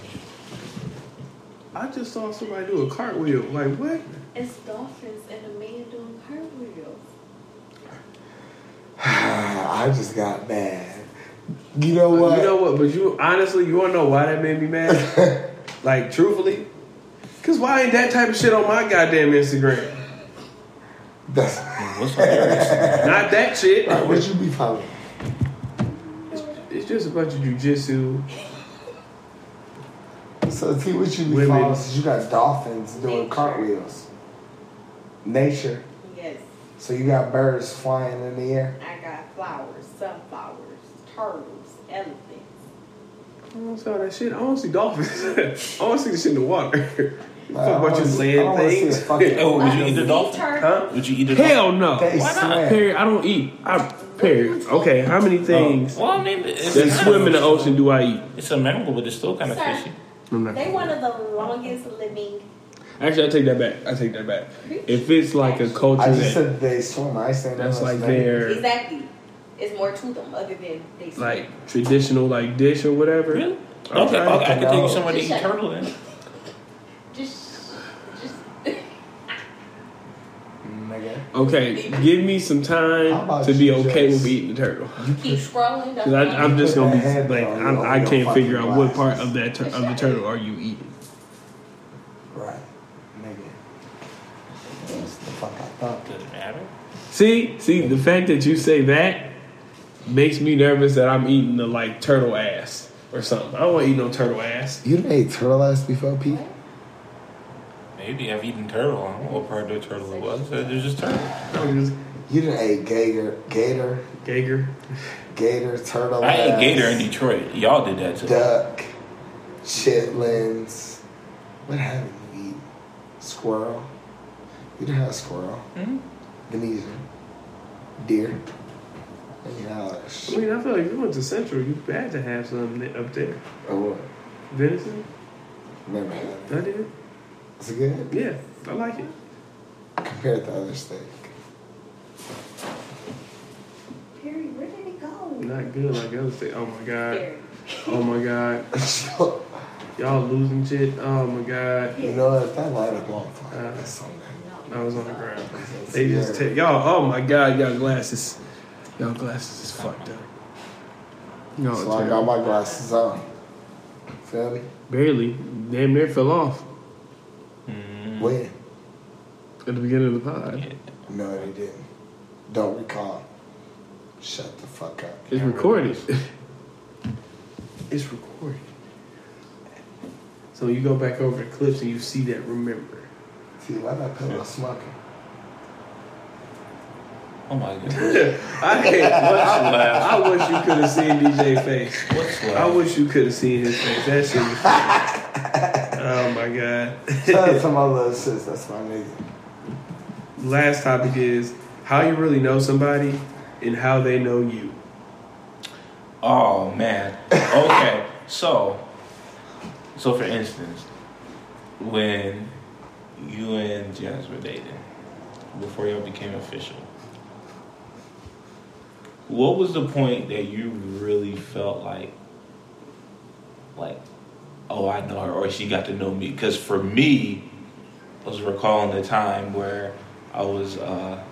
I just saw somebody do a cartwheel. Like what? It's dolphins and a man doing cartwheels. I just got mad. You know uh, what? You know what? But you honestly, you wanna know why that made me mad? like truthfully, cause why ain't that type of shit on my goddamn Instagram? That's What's on your Instagram? Not that shit. right, what you be following? It's, it's just a bunch of jujitsu. So see what you be Women. following? Since you got dolphins doing Nature. cartwheels. Nature. Yes, So you got birds flying in the air. I got flowers, sunflowers, turtles, elephants. I don't see all that shit. I want to see dolphins. I want to see the shit in the water. Like, Fuck I about you see- I don't land wanna see a things. Oh, would you eat the dolphin? Huh? Would you eat the Hell dolphin? no. They Why not? swim. Perry, I don't eat. I Perry. Okay, how many oh. things Well, I mean, it's, that swim in the ocean do I eat? It's a mammal, but it's still kind of Sir. fishy. I'm not. They one of the longest living. Actually, I take that back. I take that back. If it's like a culture I just that, said they swim. I said that's no, like it's their Exactly. It's more to them other than they swim. like traditional like dish or whatever. Really? Okay. Okay, okay, I can take you No. somewhere to eat turtle then. Just, just. Nigga. Okay, give me some time to be okay just- with eating the turtle. You keep scrolling. Cause I, I'm just gonna be like on I'm, I can't figure out what part of that tur- of the turtle are you eating. Right. Nigga. That's the fuck I thought. Doesn't matter. See, see, the fact that you say that makes me nervous that I'm eating the like turtle ass or something. I don't want to eat no turtle ass. You done ate turtle ass before, Pete? Maybe I've eaten turtle. I don't know what part of the turtle it was. There's just turtle. I'm just You done ate gator, gator, Gager. gator, turtle I ate gator in Detroit. Y'all did that too. duck, chitlins. What haven't you eaten? Squirrel. You done had squirrel. Mhm. Venetian. Deer. And you had I mean, I feel like if you went to Central, you had to have something up there. Oh, what? Venison. Never had it. I did. Is it good? Yeah, I like it. Compared to other steak. Perry, where did it go? Not good like other thing. Oh my god. Perry. Oh my god. Y'all losing shit. Oh my god. you know what? That light up on fire. Uh, That's something. I was on the ground. They just take y'all. Oh my god, y'all glasses. Y'all glasses is fucked up. No, So I got my glasses on. Feel me? barely. Damn near fell off Mm, When? at the beginning of the pod. yeah. No, they didn't. Don't recall. Shut the fuck up. It's recorded. it's recorded. So you go back over the clips and you see that. Remember. See, why that pillow smoking? Oh my god! I hate. I wish you could have seen DJ face. What's I wish you could have seen his face. That shit was funny. Oh my god. Shout out to my little sis. That's my nigga. last topic is how you really know somebody and how they know you. Oh man. Okay. so, so for instance, when you and Jazz were dating before y'all became official, what was the point that you really felt like, like, oh, I know her, or she got to know me? Because for me, I was recalling the time where I was uh,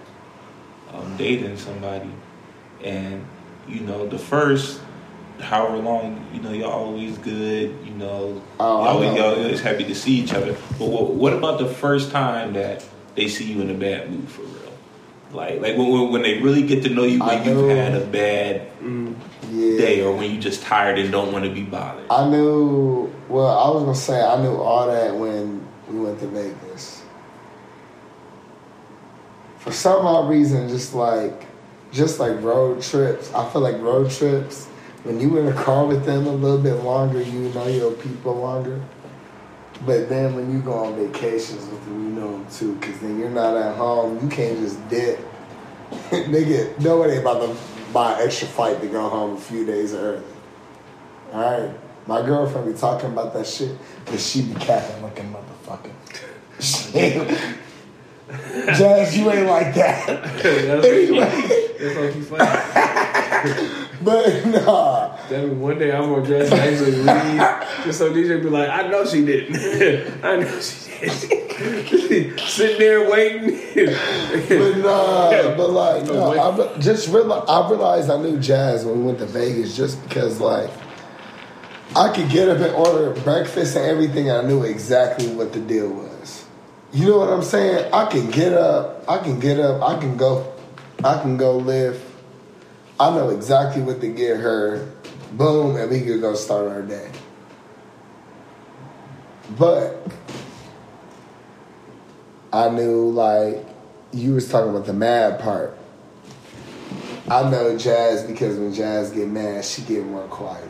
um, dating somebody, and you know, the first however long, you know, y'all always good, you know, Oh, y'all, know. y'all always happy to see each other. But what, what about the first time that they see you in a bad mood for real? Like, like when- when, when they really get to know you I when you've know. had a bad Mm. Yeah. day or when you just tired and don't want to be bothered. I knew. Well, I was gonna say I knew all that when we went to Vegas. For some odd reason, just like, just like road trips, I feel like road trips. When you in a car with them a little bit longer, you know your people longer. But then when you go on vacations with them, you know them too, because then you're not at home. You can't just dip. Nigga, nobody about to buy an extra flight to go home a few days early. All right, my girlfriend be talking about that shit, but she be capping looking motherfucker. Jazz, you ain't like that. that's, Anyway, that's what you funny. but nah, That one day I'm gonna dress and actually leave just so DJ be like, I know she didn't. I know she didn't. Sitting there waiting. but nah, but like, no, wait. I just realized, I realized I knew Jazz when we went to Vegas just because like I could get up and order breakfast and everything. And I knew exactly what the deal was. You know what I'm saying? I can get up. I can get up. I can go. I can go live. I know exactly what to get her. Boom, and we could go start our day. But I knew like you was talking about the mad part. I know Jazz because when Jazz get mad, she get more quiet.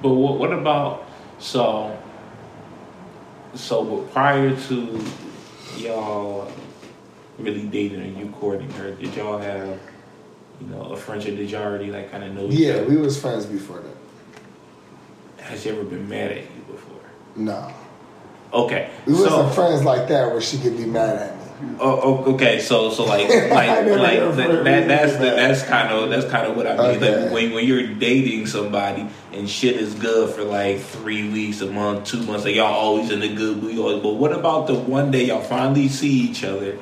But what, what about so? So prior to y'all really dating or you courting her, did y'all have you know a friendship? Did y'all already like kind of know each Yeah, we was friends before that. Has she ever been mad at you before? No, Okay, we so wasn't friends like that where she could be mad at me. oh, oh, okay, so so like like like that, that that's the, that's kind of that's kind of what I mean. Okay. Like when when you're dating somebody and shit is good for like three weeks, a month, two months, like y'all always in a good mood. always- But what about the one day y'all finally see each other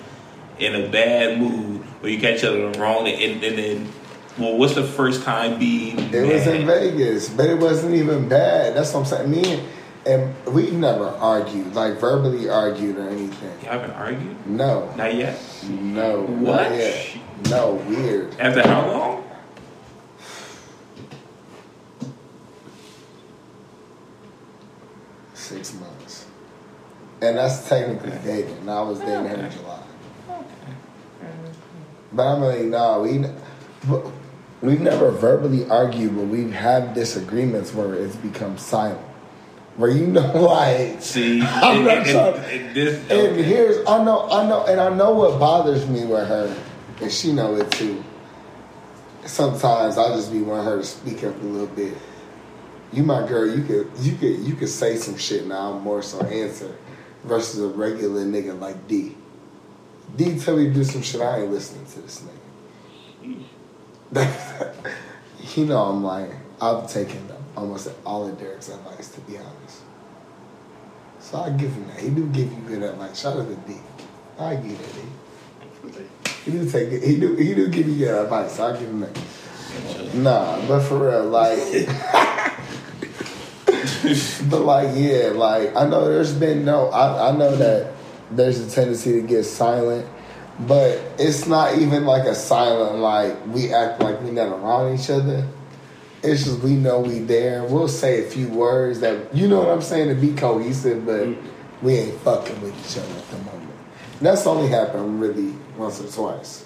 in a bad mood, or you catch other wrong, and, and then well, what's the first time being? It was in? Vegas, but it wasn't even bad. That's what I'm saying. Me and, and we never argued, like verbally argued or anything. You haven't argued? No, Not yet. no, What? No, weird. After how long? Six months, and that's technically dating. I was dating her in July. But I'm like, nah, we we've never verbally argued, but we've had disagreements where it's become silent. Where you know, like, See, I'm and- not and- trying- and this, and okay. here's I know, I know, and I know what bothers me with her, and she know it too. Sometimes I just be wanting her to speak up a little bit. You my girl, you could, you could, you could say some shit, now. More so answer, versus a regular nigga like D. D tell me to do some shit, I ain't listening to this nigga. you know I'm lying. I've taken almost all of Derek's advice, to be honest. So I give him that. He do give you good advice. Shout out to D. I give that D. He do take it. He do. He do give you good advice. So I give him that. Nah, but for real, like. but like, yeah, like I know there's been no. I I know that there's a tendency to get silent, but it's not even like a silent like we act like we not around each other. It's just we know we there. We'll say a few words that you know what I'm saying to be cohesive, but mm-hmm. we ain't fucking with each other at the moment. And that's only happened really once or twice,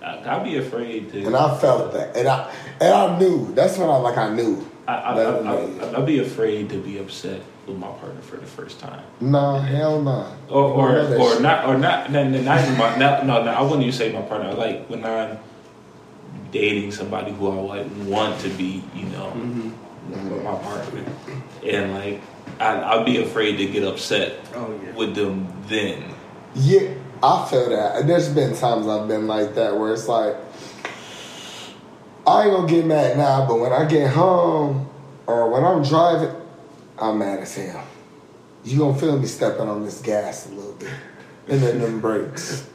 I, I'd be afraid to. and I felt that, and I and I knew. That's when I like I knew I, I, I, I, I'd be afraid to be upset with my partner for the first time, Nah, hell nah. or or, or shit. not, or not, not, not even my, not, no, no, I wouldn't even say my partner. Like when I'm dating somebody who I like want to be, you know, Mm-hmm. my partner, and like I, I'd be afraid to get upset Oh yeah. with them then. Yeah, I feel that. There's been times I've been like that where it's like, I ain't gonna get mad now, but when I get home or when I'm driving, I'm mad as hell. You gonna feel me stepping on this gas a little bit, and then them brakes.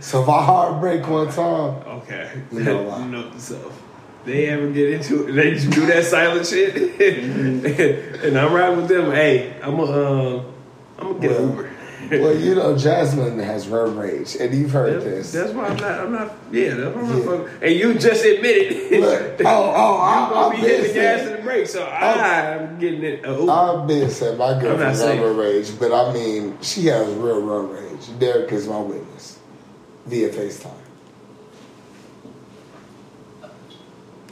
So if I hard brake one time, Okay. You know. Note to self. They ever get into it, they just do that silent shit, and I'm riding with them. Hey, I'm gonna, um, I'm gonna get Well, Uber. well, you know, Jasmine has road rage, and you've heard That's, this. that's why I'm not. I'm not. Yeah, that's why I'm Yeah. not. And you just admitted. Look, oh, oh, I, I'm gonna I've be hitting the gas and the brake, so I'm getting it. Uber. I've been saying my not girlfriend has saying. road rage, but I mean, she has real road rage. Derek is my witness via FaceTime.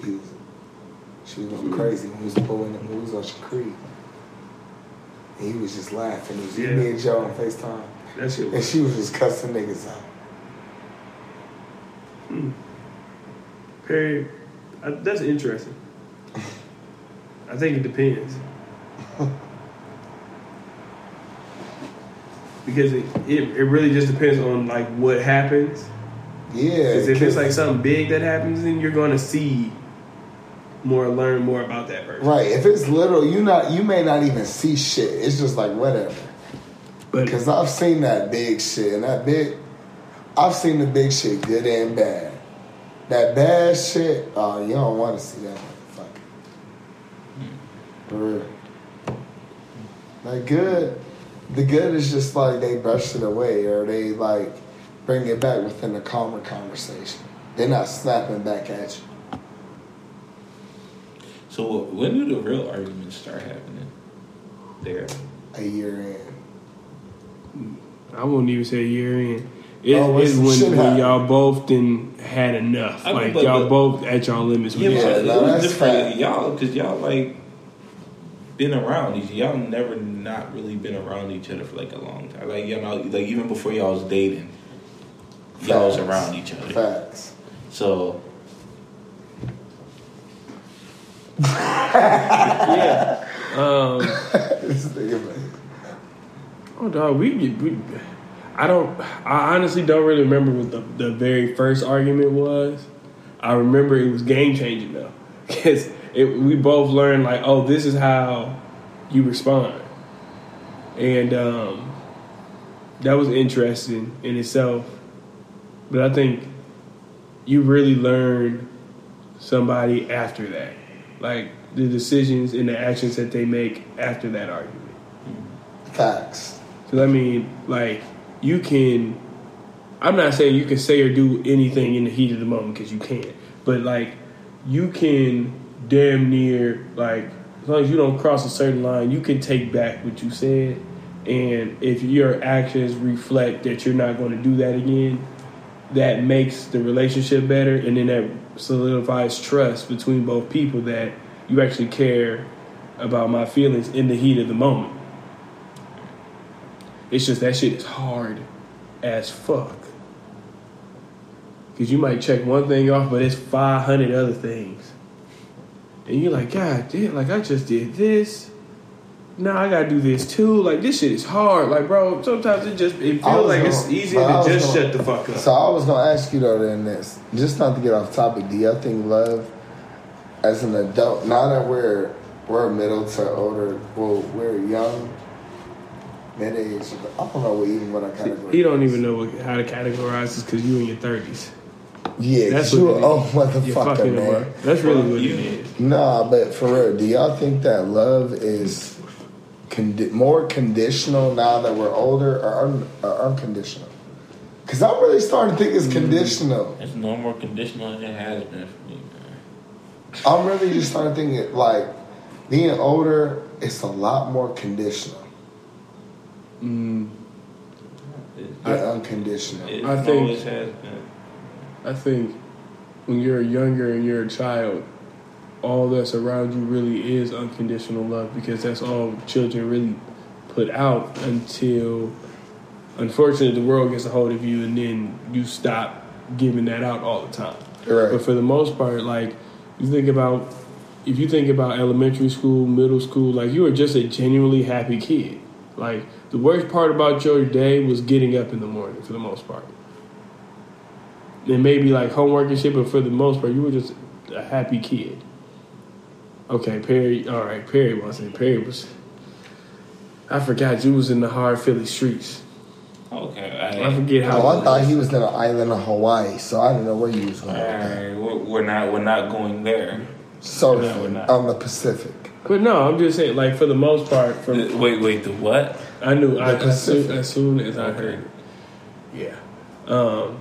He was, she was going hmm. crazy when he was pulling the moves on Shakri. And he was just laughing. It was Yeah. me and Joe on FaceTime. that shit. And she was just cussing niggas out. Hmm. Perry, I, that's interesting. I think it depends. because it, it, it really just depends on like what happens. Yeah. Because if it's like something big that happens, then you're gonna see more, learn more about that person. Right. If it's little, you not you may not even see shit. It's just like whatever. But Because I've seen that big shit, and that big, I've seen the big shit, good and bad. That bad shit, oh, you don't want to see that motherfucker. Hmm. For real. Like good, the good is just like they brush it away, or they like bring it back within a calmer conversation. They're not snapping back at you. So when do the real arguments start happening? There. A year in. I wouldn't even say a year in. It, Oh, it's when, when y'all both then had enough. I mean, like but- y'all but- both at y'all limits. Yeah, with each but Yeah, other. no, it was that's different. fact. Y'all, because y'all like been around each. Y'all never not really been around each other for like a long time. Like you know, like even before y'all was dating, y'all was around each other. Facts. So yeah. Um, this nigga, man. oh, dog, we, we. I don't. I honestly don't really remember what the, the very first argument was. I remember it was game changing though, because we both learned like, oh, this is how you respond, and um, that was interesting in itself. But I think you really learn somebody after that, like the decisions and the actions that they make after that argument. Facts. Because I mean, like you can. I'm not saying you can say or do anything in the heat of the moment because you can't. But like, you can damn near like as long as you don't cross a certain line, you can take back what you said. And if your actions reflect that you're not going to do that again, that makes the relationship better, and then that solidifies trust between both people that you actually care about my feelings in the heat of the moment. It's just that shit is hard as fuck. Cause you might check one thing off, but it's five hundred other things, and you're like, God damn! Like I just did this. Now I gotta do this too. Like this shit is hard. Like bro, sometimes it just it feels like it's gonna- easier to just gonna- shut the fuck up. So I was gonna ask you though then this, just not to get off topic, do y'all think love as an adult, now that we're we're middle to older, well we're young, mid age, I don't know what even what I categorize. He don't even know what, how to categorize this because you in your thirties. Yeah, That's you what an it old. Oh, You're motherfucker, man. man. That's really what it You- is. Nah, but for real, do y'all think that love is condi- more conditional now that we're older or, un- or unconditional? Because I'm really starting to think it's conditional. it's no more conditional than it has been for me, man. I'm really just starting to think it like being older, it's a lot more conditional Mm, It, than unconditional. it I think- always has been. I think when you're younger and you're a child, all that's around you really is unconditional love because that's all children really put out until unfortunately the world gets a hold of you and then you stop giving that out all the time. Right. But for the most part, like you think about if you think about elementary school, middle school, like you were just a genuinely happy kid. Like the worst part about your day was getting up in the morning for the most part. And maybe like homework and shit, but for the most part, you were just a happy kid. Okay, Perry. All right, Perry wasn't. Perry was. I forgot you was in the hard Philly streets. Okay. I forget how. Oh, I thought he was in an island of Hawaii, so I don't know where he was going. with that. right, we're, we're not we're not going there. Surfing No, we're on the Pacific. But no, I'm just saying, like for the most part, from Uh, Wait, wait, the what? I knew I, The as, soon, as soon as I heard it. Yeah. Um,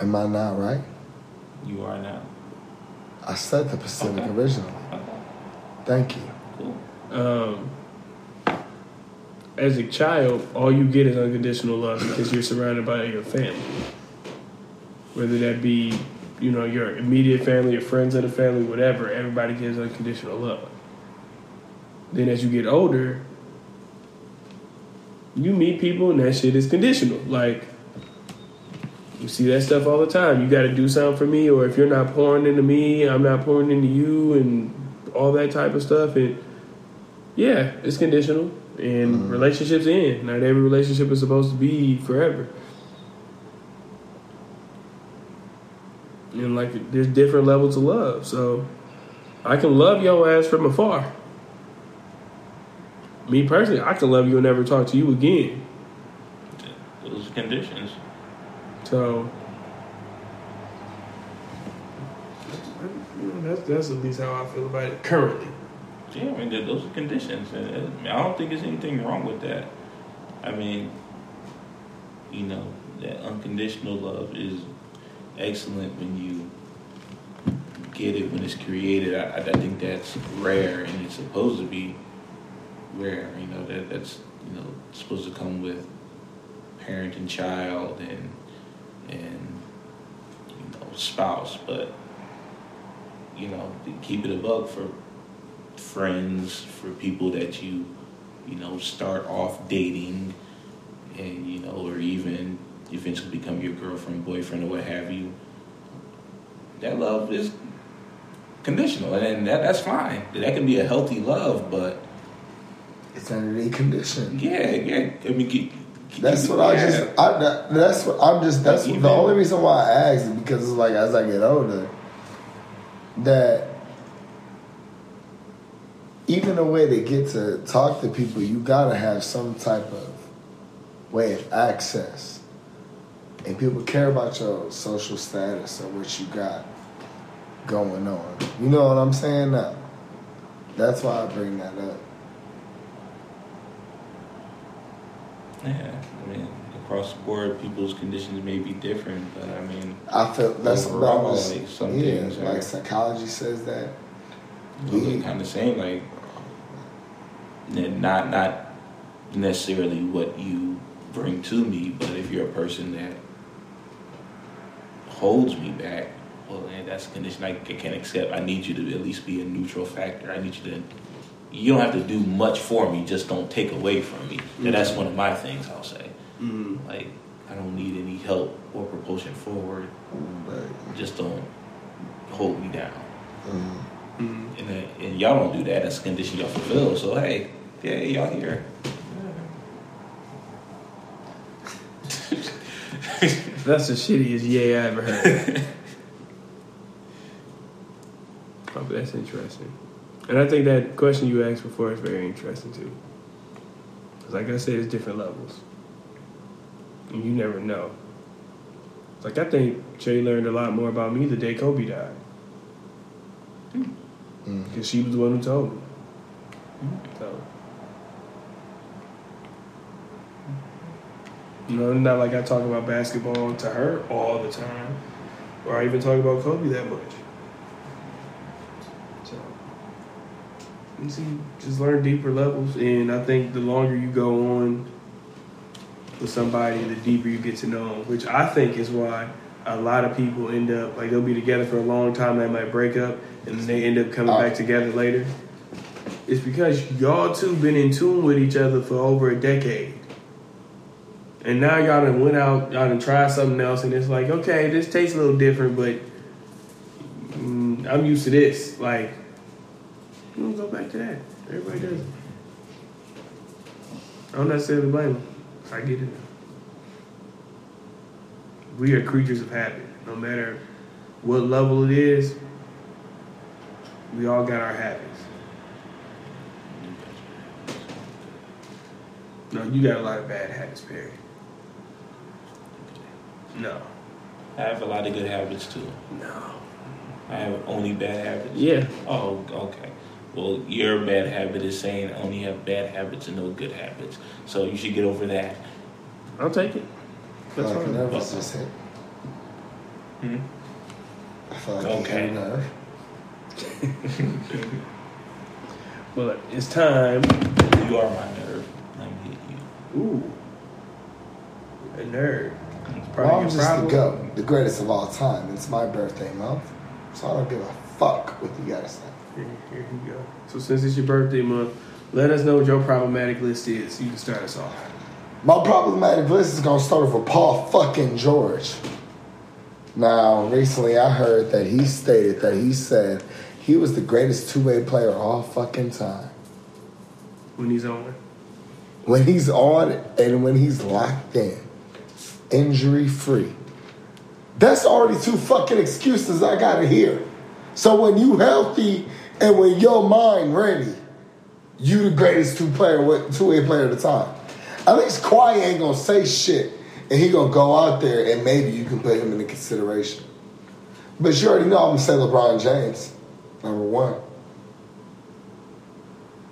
Am I not right? You are now. I said the Pacific Okay. originally. Thank you. cool. um, as a child, all you get is unconditional love because you're surrounded by your family. Whether that be, you know, your immediate family, your friends of the family, whatever, everybody gives unconditional love. Then as you get older, you meet people and that shit is conditional. Like, you see that stuff all the time. You got to do something for me, or if you're not pouring into me, I'm not pouring into you, and all that type of stuff. And yeah, it's conditional, and mm-hmm. relationships end. Not every relationship is supposed to be forever. And like, there's different levels of love. So, I can love your ass from afar. Me personally, I can love you and never talk to you again. Those conditions. So you know, that's that's at least how I feel about it currently. Yeah, I mean, those are conditions. I, I don't think there's anything wrong with that. I mean, you know, that unconditional love is excellent when you get it when it's created. I, I I think that's rare, and it's supposed to be rare. You know, that that's you know supposed to come with parent and child and and you know spouse, but you know, to keep it a bug for friends, for people that you, you know, start off dating, and you know, or even eventually become your girlfriend, boyfriend, or what have you. That love is conditional, and that, that's fine. That can be a healthy love, but It's under the condition. yeah, yeah. I mean, keep, That's what I just. I, that, that's what I'm just. That's Like, the only reason why I asked is because it's like as I get older, that even the way they get to talk to people, you gotta have some type of way of access, and people care about your social status or what you got going on. You know what I'm saying? Now, that's why I bring that up. Yeah, I mean, across the board, people's conditions may be different, but I mean, I feel that's Overall, just, like, some yeah, things like are- psychology says that. we kind of saying like, not not necessarily what you bring to me, but if you're a person that holds me back, well, then that's a condition I can't accept. I need you to at least be a neutral factor. I need you to. You don't have to do much for me. Just don't take away from me. And that's mm-hmm. one of my things. I'll say. Mm-hmm. Like, I don't need any help or propulsion forward. Right. Just don't hold me down. Mhm. Mm-hmm. And, uh, and y'all don't do that. That's a condition y'all fulfill. So hey, yeah, y'all here. That's the shittiest yay I ever heard. oh, that's interesting. And I think that question you asked before is very interesting too. 'Cause like I said, it's different levels. And you never know. Like I think Jay learned a lot more about me the day Kobe died. Mm. Because she was the one who told me. So. You know, not like I talk about basketball to her all the time, or I even talk about Kobe that much. So, you see, just learn deeper levels, and I think the longer you go on with somebody, the deeper you get to know them. Which I think is why a lot of people end up like they'll be together for a long time, they might break up, and then they end up coming Uh, back together later. It's because y'all two been in tune with each other for over a decade. And now y'all done went out, y'all done tried something else, and it's like, okay, this tastes a little different, but mm, I'm used to this. Like, I'm gonna go back to that. Everybody does it. I don't necessarily blame them. I get it. We are creatures of habit. No matter what level it is, we all got our habits. No, you got a lot of bad habits, Perry. No. I have a lot of good habits too. No. I have only bad habits. Yeah. Oh, okay. Well, your bad habit is saying I only have bad habits and no good habits. So you should get over that. I'll take it. I feel That's like a fine. nerve was just hit. Hmm? I feel like Okay. he hit nerve. Well, it's time. You are my nerve. Let me hit you. Ooh. A nerd. It's Well, I'm just your the. GOAT, the greatest of all time. It's my birthday month, so I don't give a fuck what you gotta say. Here, you go. So since it's your birthday month, let us know what your problematic list is. You can start us off. My problematic list is gonna start with Paul fucking George. Now, recently I heard that he stated that he said he was the greatest two way player all fucking time. When he's on. When he's on and when he's locked in, injury free. That's already two fucking excuses I gotta hear. So when you healthy and when your mind ready, you the greatest two player two way player at the time. At least Kawhi ain't gonna say shit and he gonna go out there and maybe you can put him into consideration. But you already know I'm gonna say LeBron James, number one.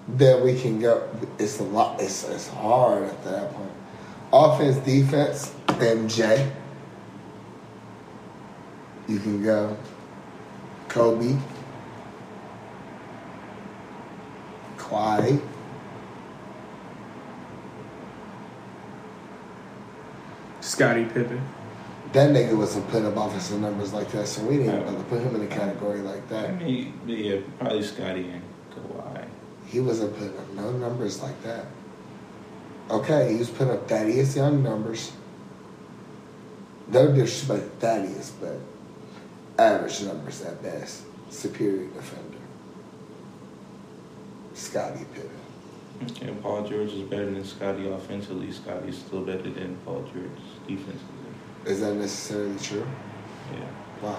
Then we can go. It's a lot. It's it's hard at that point. Offense, defense, MJ. You can go. Kobe. Kawhi. Scottie Pippen. That nigga wasn't putting up offensive numbers like that, so we didn't even bother put him in a category like that. I mean, yeah, probably Scottie and Kawhi. He wasn't putting up no numbers like that. Okay, he was putting up Thaddeus Young numbers. No disrespect to Thaddeus, but average numbers at best. Superior defender. Scottie Pippen. Okay, Paul George is better than Scottie offensively. Scottie's still better than Paul George defensively. Is that necessarily true? Yeah. Why?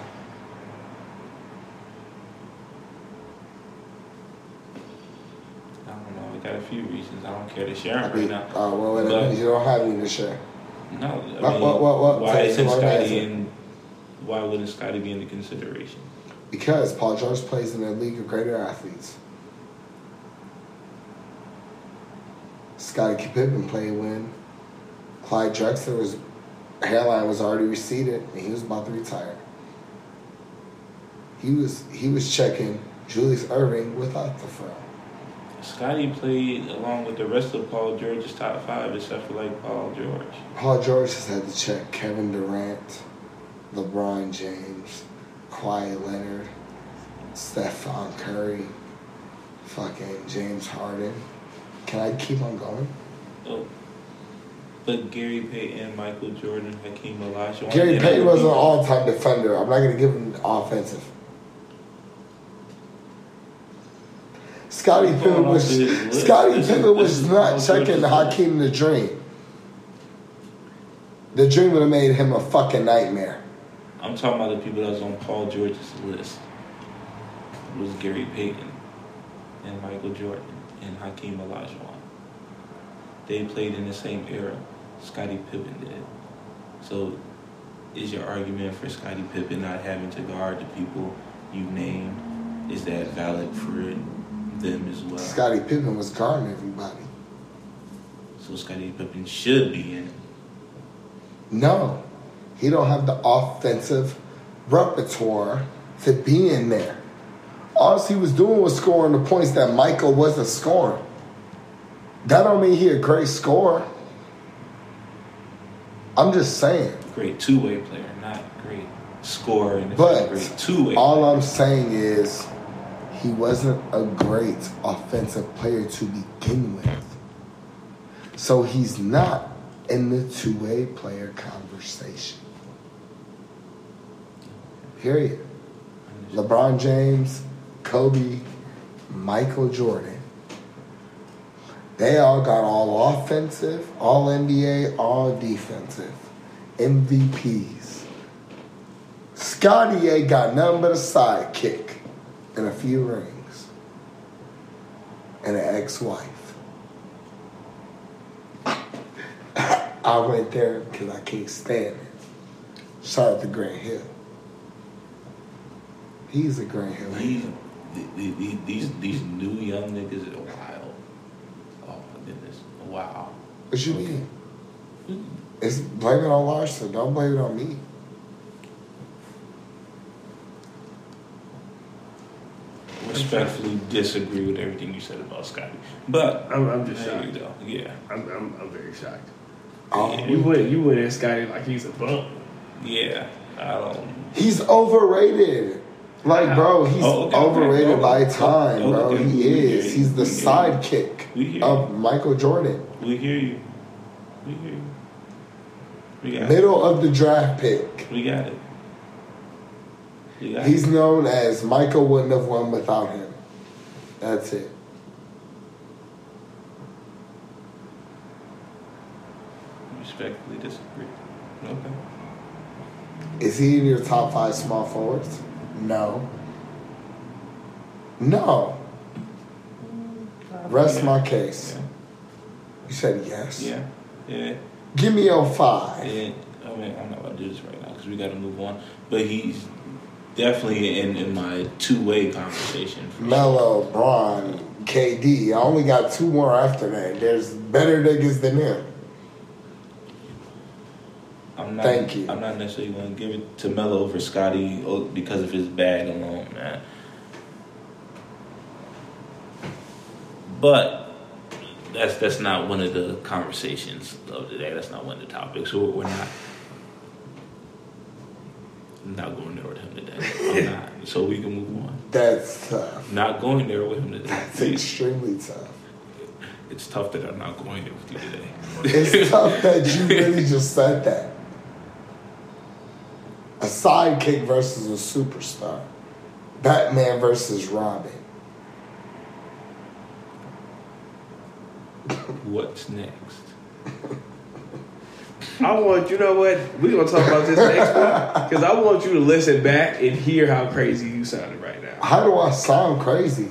I don't know. I got a few reasons. I don't care to share I them right now. uh, well, But- you don't have any to share. No, I What- mean, what- what- why isn't Scottie in? Why wouldn't Scottie be in the consideration? Because Paul George plays in a league of greater athletes. Scottie Pippen played when Clyde Drexler was hairline was already receded and he was about to retire. He was he was checking Julius Erving without the fro. Scottie played along with the rest of Paul George's top five, except for like Paul George. Paul George has had to check Kevin Durant, LeBron James, Kawhi Leonard, Stephen Curry, fucking James Harden. Can I keep on going? Oh. But Gary Payton, Michael Jordan, Hakeem Olajuwon. Gary Payton was an all-time defender. I'm not going to give him offensive. Going Pippen was his list. Scottie This is- Pippen was not checking Hakeem the Dream. The Dream would have made him a fucking nightmare. I'm talking about the people that was on Paul George's list. It was Gary Payton and Michael Jordan and Hakeem Olajuwon. They played in the same era Scottie Pippen did. So is your argument for Scottie Pippen not having to guard the people you named, is that valid for them as well? Scottie Pippen was guarding everybody. So Scottie Pippen should be in. No, he don't have the offensive repertoire to be in there. All he was doing was scoring the points that Michael wasn't scoring. That don't mean he a great scorer. I'm just saying. Great two way player, not great scorer, But great two way. all I'm saying is he wasn't a great offensive player to begin with. So he's not in the two way player conversation. Period. LeBron James, Kobe, Michael Jordan. They all got all offensive, all NBA, all defensive. MVPs. Scottie ain't got nothing but a sidekick and a few rings and an ex-wife. I went there because I can't stand it. Shout out to Grant Hill. He's a Grant Hill. These, these, these, these, these new young niggas are wild. Oh my goodness, wow. What you mean? It's blame it on Larson. Don't blame it on me. Respectfully disagree with everything you said about Scottie, but I'm, I'm just there you shocked. go. Yeah, I'm, I'm, I'm very shocked. Um, You went you went at Scottie like he's a bum. yeah. I don't. He's overrated. Like, bro, oh, he's Oh, okay, okay. overrated Oh, by oh, time, oh, bro. He is. He's the sidekick We hear you. of Michael Jordan. We hear you. We hear you. We got it. Middle of the draft pick. We got it. We got He's it. known as Michael wouldn't have won without him. That's it. Respectfully disagree. Okay. Is he in your top five small forwards? No. No. Rest Yeah. my case. Yeah. You said yes. Yeah. Yeah. Give me your five. Yeah. I mean, I'm not about to do this right now because we got to move on. But he's definitely in, in my two way conversation. for sure. Melo, Bron, KD. I only got two more after that. There's better niggas than him. I'm not, Thank you. I'm not necessarily going to give it to Melo over Scottie oh, because of his bag alone, man. But that's that's not one of the conversations of the day. That's not one of the topics. So we're not I'm not going there with him today. I'm not. So we can move on. That's tough. Not going there with him today. That's extremely tough. It's tough that I'm not going there with you today. It's tough that you really just said that. A sidekick versus a superstar. Batman versus Robin. What's next? I want you know what we're gonna talk about this next week because I want you to listen back and hear how crazy you sounded right now. How do I sound crazy?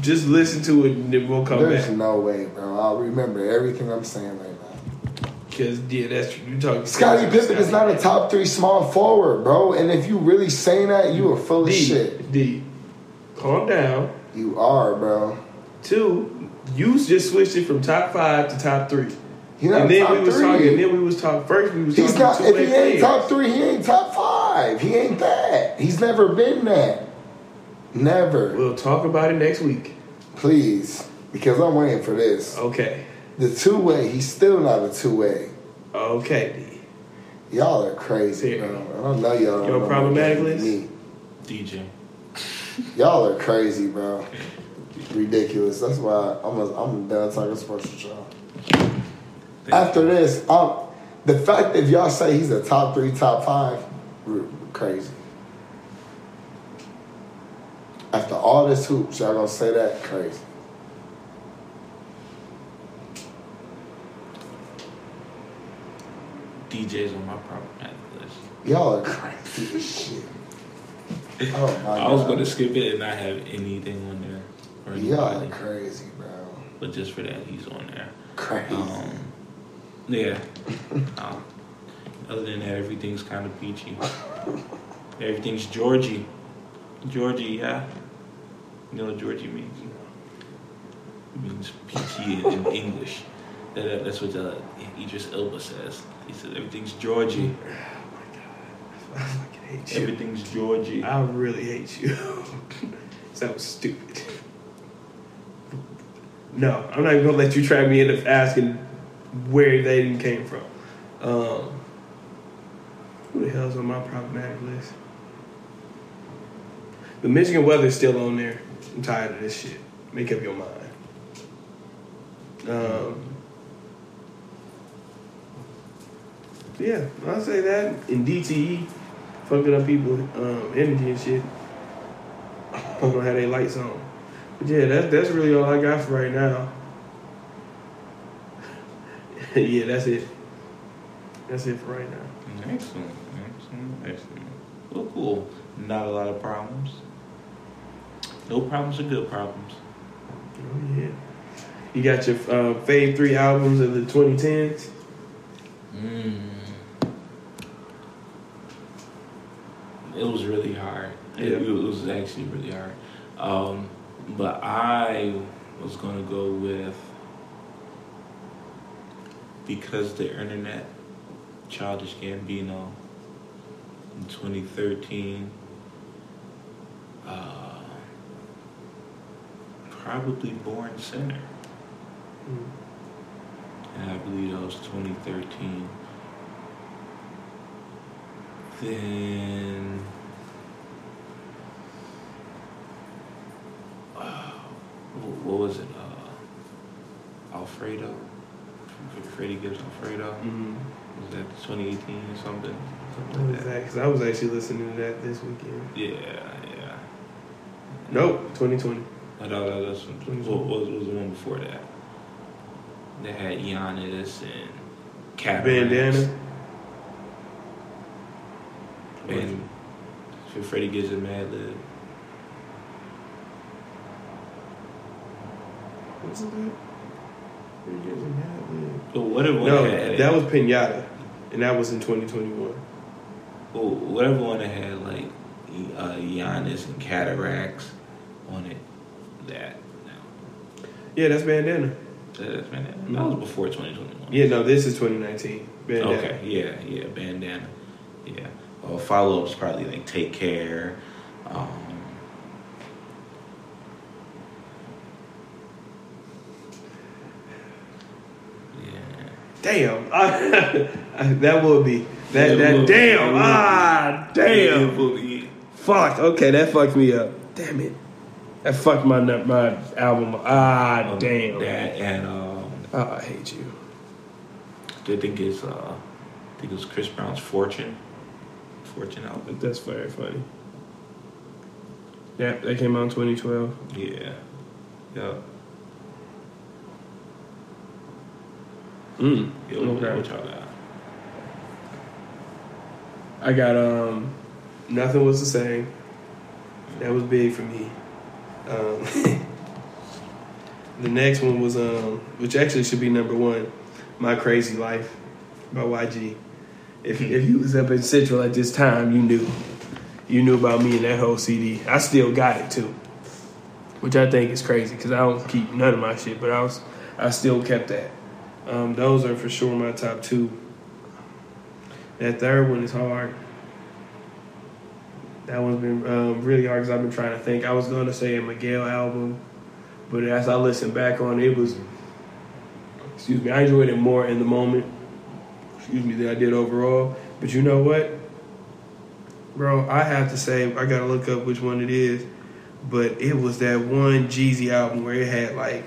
Just listen to it and then we'll come There's back. There's no way, bro. I'll remember everything I'm saying right now. Because yeah, that's true. You talking Scottie Pippen is not a top three small forward, bro. And if you really saying that, you are full of shit. D, calm down. You are, bro. Two, you just switched it from top five to top three. He not and then top we was three. talking. Then we was talking. First, we was He's talking. not. If he ain't players. top three, he ain't top five. He ain't that. He's never been that. Never. We'll talk about it next week. Please, because I'm waiting for this. Okay. The two way. He's still not a two way. Okay, D. Y'all are crazy, bro. I don't know y'all. don't Your problematic than list? me. DJ. Y'all are crazy, bro. Ridiculous. That's why I'm. A, I'm done talking sports with y'all. Thank After you. this, um, the fact that y'all say he's a top three, top five, crazy. After all this hoops, y'all gonna say that crazy. DJ's on my problematic list. Y'all are crazy as shit. Oh my I was god. to skip it and not have anything on there. Or Y'all are crazy, bro. But just for that, he's on there. Crazy. Um, yeah. um, other than that, everything's kind of peachy. Everything's Georgie. Georgie, yeah. You know what Georgie means? It means peachy in English. That, that- that's what uh, Idris Elba says. He says everything's Georgie. Oh my god, I fucking hate you. Everything's Georgie. I really hate you. that was stupid. No, I'm not even gonna let you try me into asking where they even came from. Um, who the hell's on my problematic list? The Michigan weather's still on there. I'm tired of this shit. Make up your mind. Um, yeah, I'll say that. In DTE, fucking up people um, energy and shit. I'm gonna have their lights on. But yeah, that's that's really all I got for right now. yeah, that's it. That's it for right now. Excellent, excellent, excellent. Well, cool. Not a lot of problems. No problems are good problems. Oh yeah. You got your uh, fave three albums of the 2010s. Mm. It was really hard. It, Yeah. it was actually really hard. Um, but I was gonna go with because the internet, Childish Gambino, in 2013. Uh, probably Born Sinner. and I believe that was 2013. Then, uh, what was it? Uh, Alfredo, Freddie Gibbs Alfredo. Mm-hmm. Was that 2018 or something? Something was like that. Because I was actually listening to that this weekend. Yeah, yeah. Nope, 2020. I thought that was what was, was the one before that. They had Giannis and Cataracts. Bandana. And for Freddie Gibbs a Madlib. Wasn't that? Where you getting that with? But whatever one No, had that was Pinata, and that was in 2021. well, whatever one that had like uh, Giannis and Cataracts on it. That no, Yeah, that's Bandana. that, man, that was before 2021. Yeah, no, this is 2019. Bandana. Okay. Yeah. Yeah. Bandana. Yeah. Well, follow ups probably like take care. Um, yeah. Damn, I, that would be that. It that would- damn, would- ah, damn. Be- Fuck. Okay, that fucked me up. Damn it. That fucked my my album. Ah, um, damn. That and um, Ah, I hate you. I think it's uh, I think it was Chris Brown's Fortune. Fortune album. That's very funny. Yeah, that came out in 2012. Yeah. Yeah. Mm. yeah what, Okay. what y'all got? I got um, nothing was the same. That was big for me. Um, the next one was um, which actually should be number one, "My Crazy Life" by YG. If if you was up in Central at this time, you knew, you knew about me and that whole CD. I still got it too, which I think is crazy because I don't keep none of my shit, but I was I still kept that. Um, those are for sure my top two. That third one is hard. That one's been um, really hard because I've been trying to think. I was going to say a Miguel album, but as I listened back on it, it was, excuse me, I enjoyed it more in the moment, excuse me, than I did overall. But you know what? Bro, I have to say, I got to look up which one it is, but it was that one Jeezy album where it had like,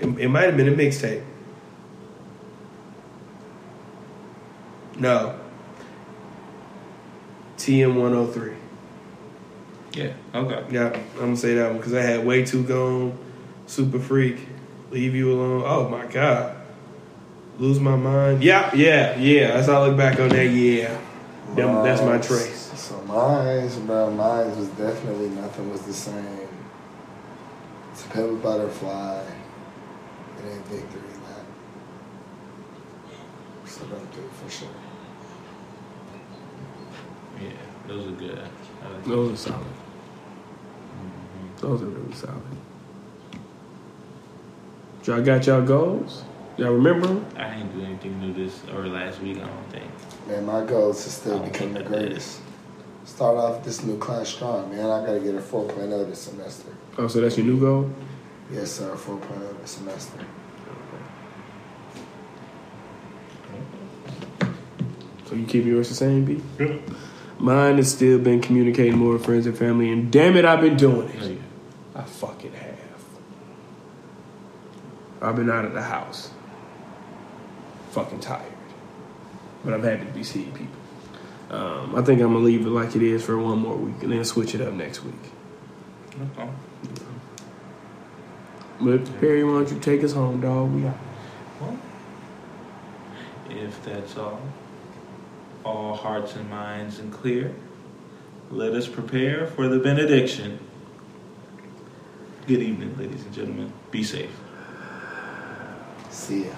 it, it might have been a mixtape. No. TM 103. Yeah. Okay. Yeah, I'm gonna say that one because I had way too gone, super freak, leave you alone. Oh my god, lose my mind. Yeah, yeah, yeah. As I look back on that, yeah, Them- that's my Mine's- trace. So mine's, bro, mine was definitely nothing was the same. To Pimp a Butterfly. It ain't victory lap. So don't do it for sure. Yeah. Those are good. Like Those are solid. Mhm. Those are really solid. Y'all got y'all goals? Y'all remember 'em? I didn't do anything new this or last week. I don't think. Man, my goal is to still don't become the think I greatest. Start off this new class strong, man. I gotta get a 4.0 this semester. Oh, so that's your new goal? Yes, sir, 4.0 this semester. So you keep yours the same, B? Yeah. Mine has still been communicating more with friends and family, and damn it, I've been doing it. Oh, I fucking have. I've been out of the house. Fucking tired. But I'm happy to be seeing people. Um, I think I'm gonna leave it like it is for one more week and then switch it up next week. Okay. But Perry, why don't you take us home, dog? We Well, if that's all, all hearts and minds and clear, let us prepare for the benediction. Good evening, ladies and gentlemen. Be safe. See ya.